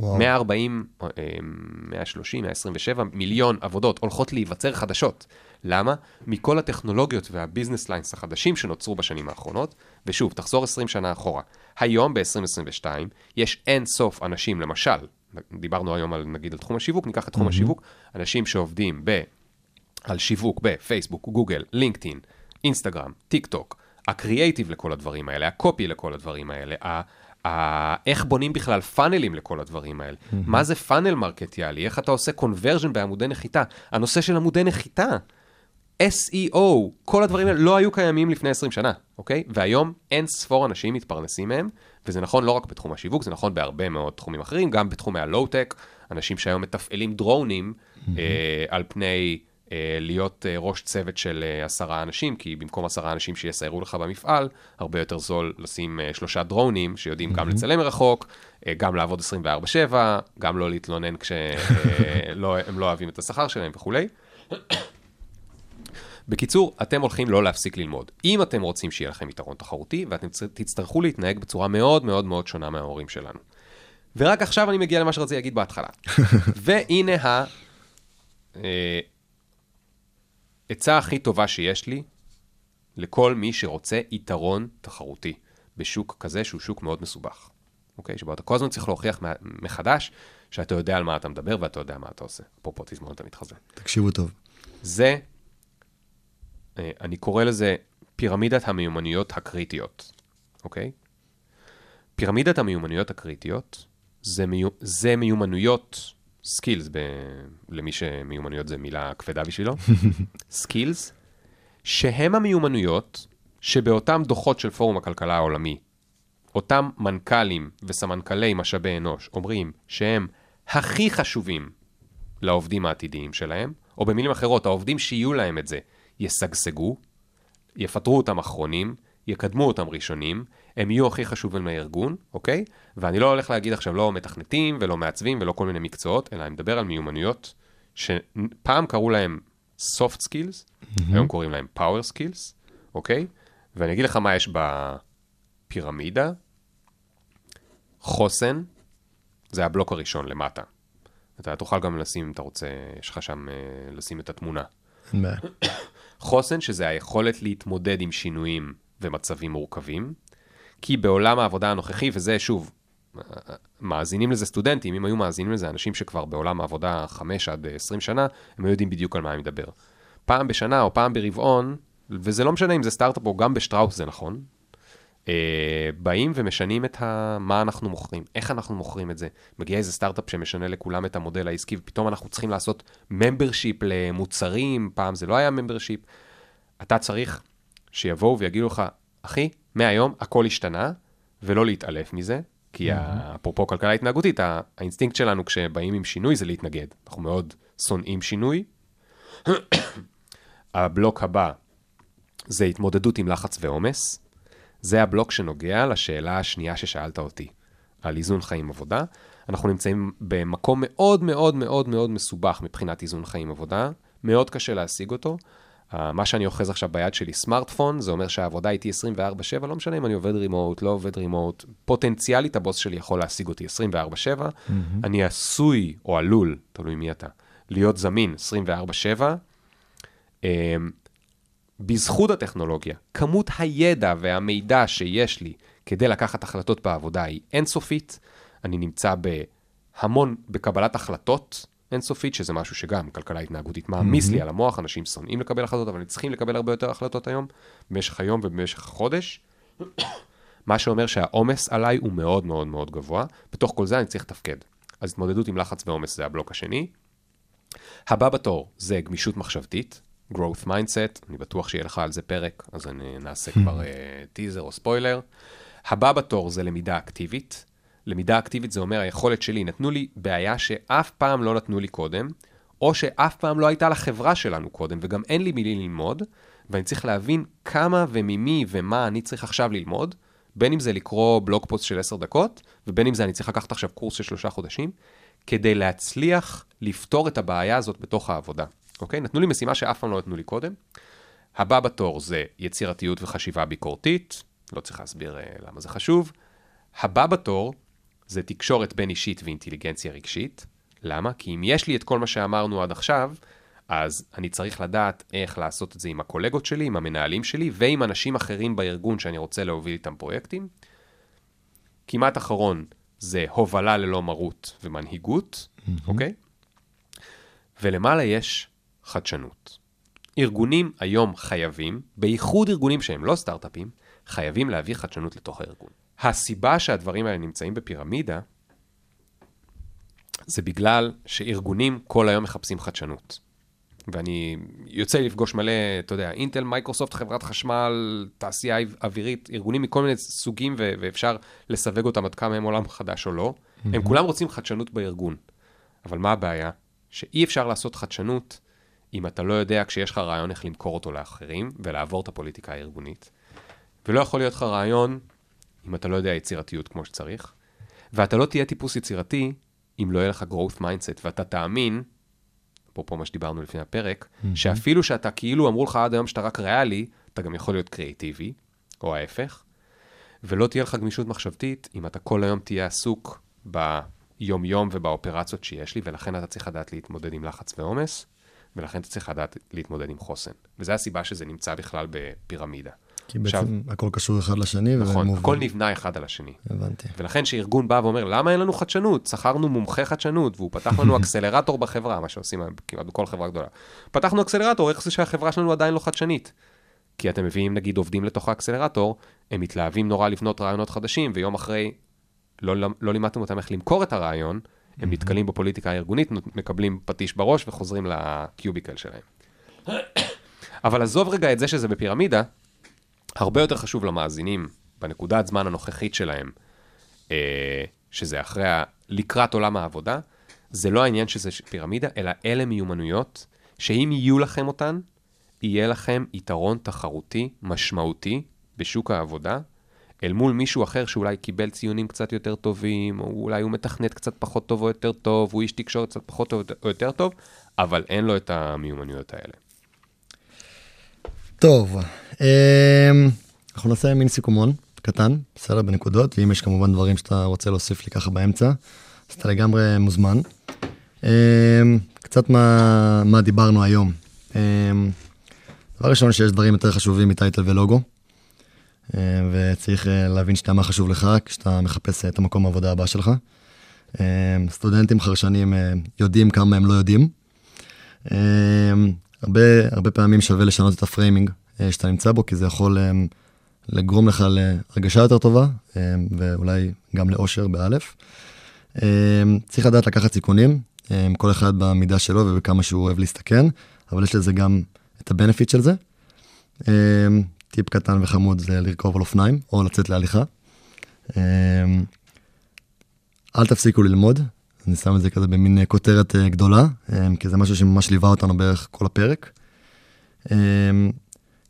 וואו. 140, אה, 130, 127 מיליון עבודות הולכות להיווצר חדשות. למה? מכל הטכנולוגיות והביזנס ליינס החדשים שנוצרו בשנים האחרונות, ושוב, תחזור 20 שנה אחורה. היום, ב-2022, יש אין סוף אנשים, למשל, דיברנו היום על, נגיד, על תחום השיווק, ניקח את תחום השיווק, אנשים שעובדים ב... על שיווק בפייסבוק, גוגל, לינקדאין, אינסטגרם, טיק טוק, הקריאייטיב לכל הדברים האלה, ה copy לכל הדברים האלה, ה- ה- איך בונים בכלל funnelים לכל הדברים האלה, mm-hmm. מה זה funnel מרקטיאלי, איך אתה עושה conversion בעמודי נחיתה, הנושא של עמודי נחיתה, SEO, כל הדברים האלה לא היו קיימים לפני 20 שנה, אוקיי? והיום אין ספור אנשים מתפרנסים מהם, וזה נכון לא רק בתחום השיווק, זה נכון בהרבה מאוד תחומים אחרים, גם בתחומי הלואו-טק, אנשים שהיום מתפעלים דרונים mm-hmm. אה, על פני אה, להיות אה, ראש צוות של אה, עשרה אנשים, כי במקום עשרה אנשים שיסיירו לך במפעל, הרבה יותר זול לשים אה, שלושה דרונים שיודעים mm-hmm. גם לצלם מרחוק, אה, גם לעבוד 24/7, גם לא להתלונן כשהם לא, הם לא אוהבים את השכר שלהם וכולי. בקיצור, אתם הולכים לא להפסיק ללמוד. אם אתם רוצים שיהיה לכם יתרון תחרותי, ואתם תצטרכו להתנהג בצורה מאוד מאוד מאוד שונה מההורים שלנו. ורק עכשיו אני מגיע למה שרציתי להגיד בהתחלה. והנה ה... אה, עצה הכי טובה שיש לי לכל מי שרוצה יתרון תחרותי בשוק כזה שהוא שוק מאוד מסובך. אוקיי? שבו אתה כל הזמן צריך להוכיח מחדש שאתה יודע על מה אתה מדבר ואתה יודע מה אתה עושה. אפרופו תזמורת המתחזה. תקשיבו טוב. זה, אני קורא לזה פירמידת המיומנויות הקריטיות, אוקיי? פירמידת המיומנויות הקריטיות זה, מיו, זה מיומנויות, skills, ב, למי שמיומנויות זה מילה כבדה בשבילו, skills, שהם המיומנויות שבאותם דוחות של פורום הכלכלה העולמי, אותם מנכ"לים וסמנכ"לי משאבי אנוש אומרים שהם הכי חשובים לעובדים העתידיים שלהם, או במילים אחרות, העובדים שיהיו להם את זה ישגשגו, יפטרו אותם אחרונים, יקדמו אותם ראשונים, הם יהיו הכי חשובים לארגון, אוקיי? ואני לא הולך להגיד עכשיו לא מתכנתים ולא מעצבים ולא כל מיני מקצועות, אלא אני מדבר על מיומנויות שפעם קראו להם soft skills, mm-hmm. היום קוראים להם power skills, אוקיי? ואני אגיד לך מה יש בפירמידה. חוסן, זה הבלוק הראשון למטה. אתה תוכל גם לשים, אם אתה רוצה, יש לך שם אה, לשים את התמונה. חוסן, שזה היכולת להתמודד עם שינויים ומצבים מורכבים, כי בעולם העבודה הנוכחי, וזה שוב, מאזינים לזה סטודנטים, אם היו מאזינים לזה אנשים שכבר בעולם העבודה 5 עד 20 שנה, הם היו יודעים בדיוק על מה אני מדבר. פעם בשנה או פעם ברבעון, וזה לא משנה אם זה סטארט-אפ או גם בשטראוס זה נכון, אה, באים ומשנים את ה... מה אנחנו מוכרים, איך אנחנו מוכרים את זה. מגיע איזה סטארט-אפ שמשנה לכולם את המודל העסקי, ופתאום אנחנו צריכים לעשות membership למוצרים, פעם זה לא היה membership. אתה צריך שיבואו ויגידו לך, אחי, מהיום הכל השתנה, ולא להתעלף מזה, כי אפרופו כלכלה התנהגותית, האינסטינקט שלנו כשבאים עם שינוי זה להתנגד. אנחנו מאוד שונאים שינוי. הבלוק הבא זה התמודדות עם לחץ ועומס. זה הבלוק שנוגע לשאלה השנייה ששאלת אותי, על איזון חיים עבודה. אנחנו נמצאים במקום מאוד מאוד מאוד מאוד מסובך מבחינת איזון חיים עבודה, מאוד קשה להשיג אותו. Uh, מה שאני אוחז עכשיו ביד שלי סמארטפון, זה אומר שהעבודה איתי 24/7, לא משנה אם אני עובד רימוט, לא עובד רימוט, פוטנציאלית הבוס שלי יכול להשיג אותי 24/7, mm-hmm. אני עשוי, או עלול, תלוי מי אתה, להיות זמין 24/7. בזכות הטכנולוגיה, כמות הידע והמידע שיש לי כדי לקחת החלטות בעבודה היא אינסופית. אני נמצא בהמון, בקבלת החלטות אינסופית, שזה משהו שגם כלכלה התנהגותית מעמיס לי על המוח, אנשים שונאים לקבל החלטות, אבל הם צריכים לקבל הרבה יותר החלטות היום, במשך היום ובמשך החודש. מה שאומר שהעומס עליי הוא מאוד מאוד מאוד גבוה, בתוך כל זה אני צריך לתפקד. אז התמודדות עם לחץ ועומס זה הבלוק השני. הבא בתור זה גמישות מחשבתית, growth mindset, אני בטוח שיהיה לך על זה פרק, אז אני נעשה כבר טיזר או ספוילר. הבא בתור זה למידה אקטיבית. למידה אקטיבית זה אומר היכולת שלי, נתנו לי בעיה שאף פעם לא נתנו לי קודם, או שאף פעם לא הייתה לחברה שלנו קודם, וגם אין לי מילי ללמוד, ואני צריך להבין כמה וממי ומה אני צריך עכשיו ללמוד, בין אם זה לקרוא בלוג פוסט של 10 דקות, ובין אם זה אני צריך לקחת עכשיו קורס של שלושה חודשים, כדי להצליח לפתור את הבעיה הזאת בתוך העבודה. אוקיי? נתנו לי משימה שאף פעם לא נתנו לי קודם. הבא בתור זה יצירתיות וחשיבה ביקורתית, לא צריך להסביר uh, למה זה חשוב. הבא בתור זה תקשורת בין אישית ואינטליגנציה רגשית. למה? כי אם יש לי את כל מה שאמרנו עד עכשיו, אז אני צריך לדעת איך לעשות את זה עם הקולגות שלי, עם המנהלים שלי ועם אנשים אחרים בארגון שאני רוצה להוביל איתם פרויקטים. כמעט אחרון זה הובלה ללא מרות ומנהיגות, mm-hmm. אוקיי? ולמעלה יש חדשנות. ארגונים היום חייבים, בייחוד ארגונים שהם לא סטארט-אפים, חייבים להביא חדשנות לתוך הארגון. הסיבה שהדברים האלה נמצאים בפירמידה, זה בגלל שארגונים כל היום מחפשים חדשנות. ואני יוצא לפגוש מלא, אתה יודע, אינטל, מייקרוסופט, חברת חשמל, תעשייה אווירית, ארגונים מכל מיני סוגים, ו- ואפשר לסווג אותם עד כמה הם עולם חדש או לא. Mm-hmm. הם כולם רוצים חדשנות בארגון. אבל מה הבעיה? שאי אפשר לעשות חדשנות אם אתה לא יודע כשיש לך רעיון איך למכור אותו לאחרים ולעבור את הפוליטיקה הארגונית. ולא יכול להיות לך רעיון אם אתה לא יודע יצירתיות כמו שצריך. ואתה לא תהיה טיפוס יצירתי אם לא יהיה לך growth mindset, ואתה תאמין, אפרופו מה שדיברנו לפני הפרק, mm-hmm. שאפילו שאתה כאילו אמרו לך עד היום שאתה רק ריאלי, אתה גם יכול להיות קריאיטיבי, או ההפך, ולא תהיה לך גמישות מחשבתית אם אתה כל היום תהיה עסוק ביום-יום ובאופרציות שיש לי, ולכן אתה צריך לדעת להתמודד עם לחץ ועומס, ולכן אתה צריך לדעת להתמודד עם חוסן. וזו הסיבה שזה נמצא בכלל בפירמידה. כי בעצם עכשיו, הכל קשור אחד לשני. נכון, ומובן. הכל נבנה אחד על השני. הבנתי. ולכן שארגון בא ואומר, למה אין לנו חדשנות? שכרנו מומחה חדשנות, והוא פתח לנו אקסלרטור בחברה, מה שעושים כמעט בכל חברה גדולה. פתחנו אקסלרטור, איך זה שהחברה שלנו עדיין לא חדשנית? כי אתם מביאים נגיד עובדים לתוך האקסלרטור, הם מתלהבים נורא לבנות רעיונות חדשים, ויום אחרי לא, לא, לא לימדתם אותם איך למכור את הרעיון, הם נתקלים בפוליטיקה הארגונית, מקבלים פטיש בראש וחוזרים לקיוביקל שלהם. אבל עזוב רגע את זה שזה בפירמידה, הרבה יותר חשוב למאזינים, בנקודת זמן הנוכחית שלהם, אה, שזה אחרי, ה... לקראת עולם העבודה, זה לא העניין שזה פירמידה, אלא אלה מיומנויות, שאם יהיו לכם אותן, יהיה לכם יתרון תחרותי משמעותי בשוק העבודה, אל מול מישהו אחר שאולי קיבל ציונים קצת יותר טובים, או אולי הוא מתכנת קצת פחות טוב או יותר טוב, הוא איש תקשורת קצת פחות טוב או יותר טוב, אבל אין לו את המיומנויות האלה. טוב, אמ, אנחנו נעשה מין סיכומון קטן, בסדר, בנקודות, ואם יש כמובן דברים שאתה רוצה להוסיף לי ככה באמצע, אז אתה לגמרי מוזמן. אמ, קצת מה, מה דיברנו היום. אמ, דבר ראשון, שיש דברים יותר חשובים מטייטל ולוגו, וצריך אה, להבין שאתה מה חשוב לך כשאתה מחפש אה, את המקום העבודה הבא שלך. סטודנטים חרשנים אה, יודעים כמה הם לא יודעים. הרבה, הרבה פעמים שווה לשנות את ה framing אה, שאתה נמצא בו, כי זה יכול לגרום לך להרגשה יותר טובה, ואולי גם לאושר באלף. צריך לדעת לקחת סיכונים, כל אחד במידה שלו ובכמה שהוא אוהב להסתכן, אבל יש לזה גם את ה benefit של זה. טיפ קטן וחמוד זה לרכוב על אופניים, או לצאת להליכה. אמ, אל תפסיקו ללמוד, אני שם את זה כזה במין כותרת אה, גדולה, אמ, כי זה משהו שממש ליווה אותנו בערך כל הפרק. אמ,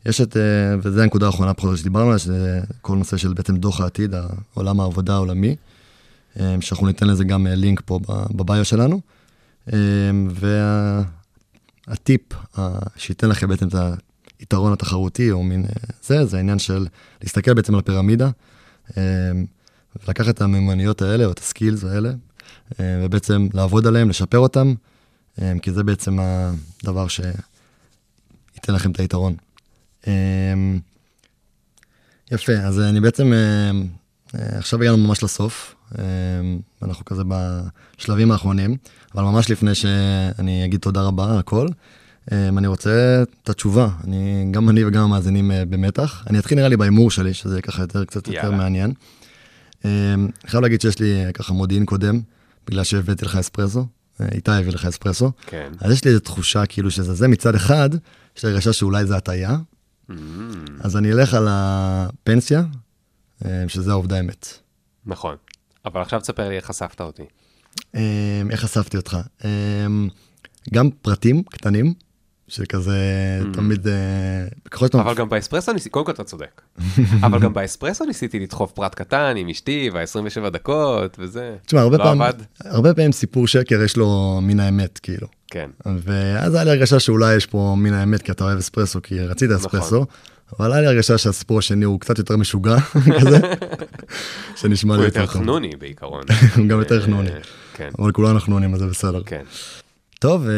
יש את, אה, וזו הנקודה האחרונה פחות או שדיברנו עליה, שזה כל נושא של בעצם דוח העתיד, עולם העבודה העולמי, שאנחנו ניתן לזה גם אה, לינק פה בביו שלנו. והטיפ שייתן לכם בעצם את היתרון התחרותי, או מין אה, זה, זה העניין של להסתכל בעצם על הפירמידה, אמ, ולקחת את המיומנויות האלה, או את הסקילס האלה, אה, ובעצם לעבוד עליהם, לשפר אותם, אמ, כי זה בעצם הדבר שייתן לכם את היתרון. אמ, יפה, אז אני בעצם, אה, עכשיו הגענו ממש לסוף, אנחנו כזה בשלבים האחרונים, אבל ממש לפני שאני אגיד תודה רבה על הכל, אני רוצה את התשובה, אני, גם אני וגם המאזינים אה, במתח. אני אתחיל נראה לי בהימור שלי, שזה ככה יותר, קצת יותר יאללה. מעניין. אמ, אני חייב להגיד שיש לי אה, ככה מודיעין קודם, בגלל שהבאתי לך אספרסו, אה, איתי הביא לך אספרסו. כן. אז יש לי איזו תחושה כאילו שזה זה מצד אחד, יש לי הרגשה שאולי זה הטעיה, Mm, אז אני אלך על הפנסיה, אה, שזה העובדה האמת. נכון. אבל עכשיו תספר לי איך חשפת אותי. אה, איך חשפתי אותך? אה, גם פרטים קטנים, שכזה תמיד, אה, ככל שאתה... אבל גם באספרסו ניסיתי, קודם כל אתה צודק. אבל גם באספרסו ניסיתי לדחוף פרט קטן עם אשתי וה-27 דקות וזה. תשמע, הרבה לא פעמים, עבד? הרבה פעמים סיפור שקר יש לו מן האמת, כאילו. כן. ואז היה לי הרגשה שאולי יש פה מן האמת, כי אתה אוהב אספרסו, כי רצית אספרסו, אבל היה לי הרגשה שהסיפור השני הוא קצת יותר משוגע, כזה, שנשמע לי הוא יותר יותר טוב. חנוני בעיקרון. הוא גם יותר חנוני. אה, כן, אבל כולנו חנונים, אז זה בסדר. כן. טוב, אה,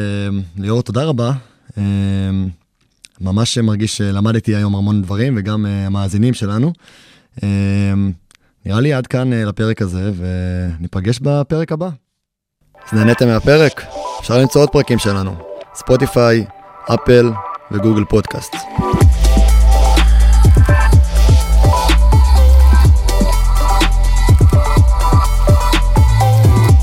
ליאור, תודה רבה. אה, ממש מרגיש שלמדתי היום המון דברים, וגם אה, המאזינים שלנו. אה, נראה לי עד כאן אה, לפרק הזה, וניפגש בפרק הבא. אז נהניתם מהפרק? אפשר למצוא עוד פרקים שלנו, ספוטיפיי, אפל וגוגל פודקאסט.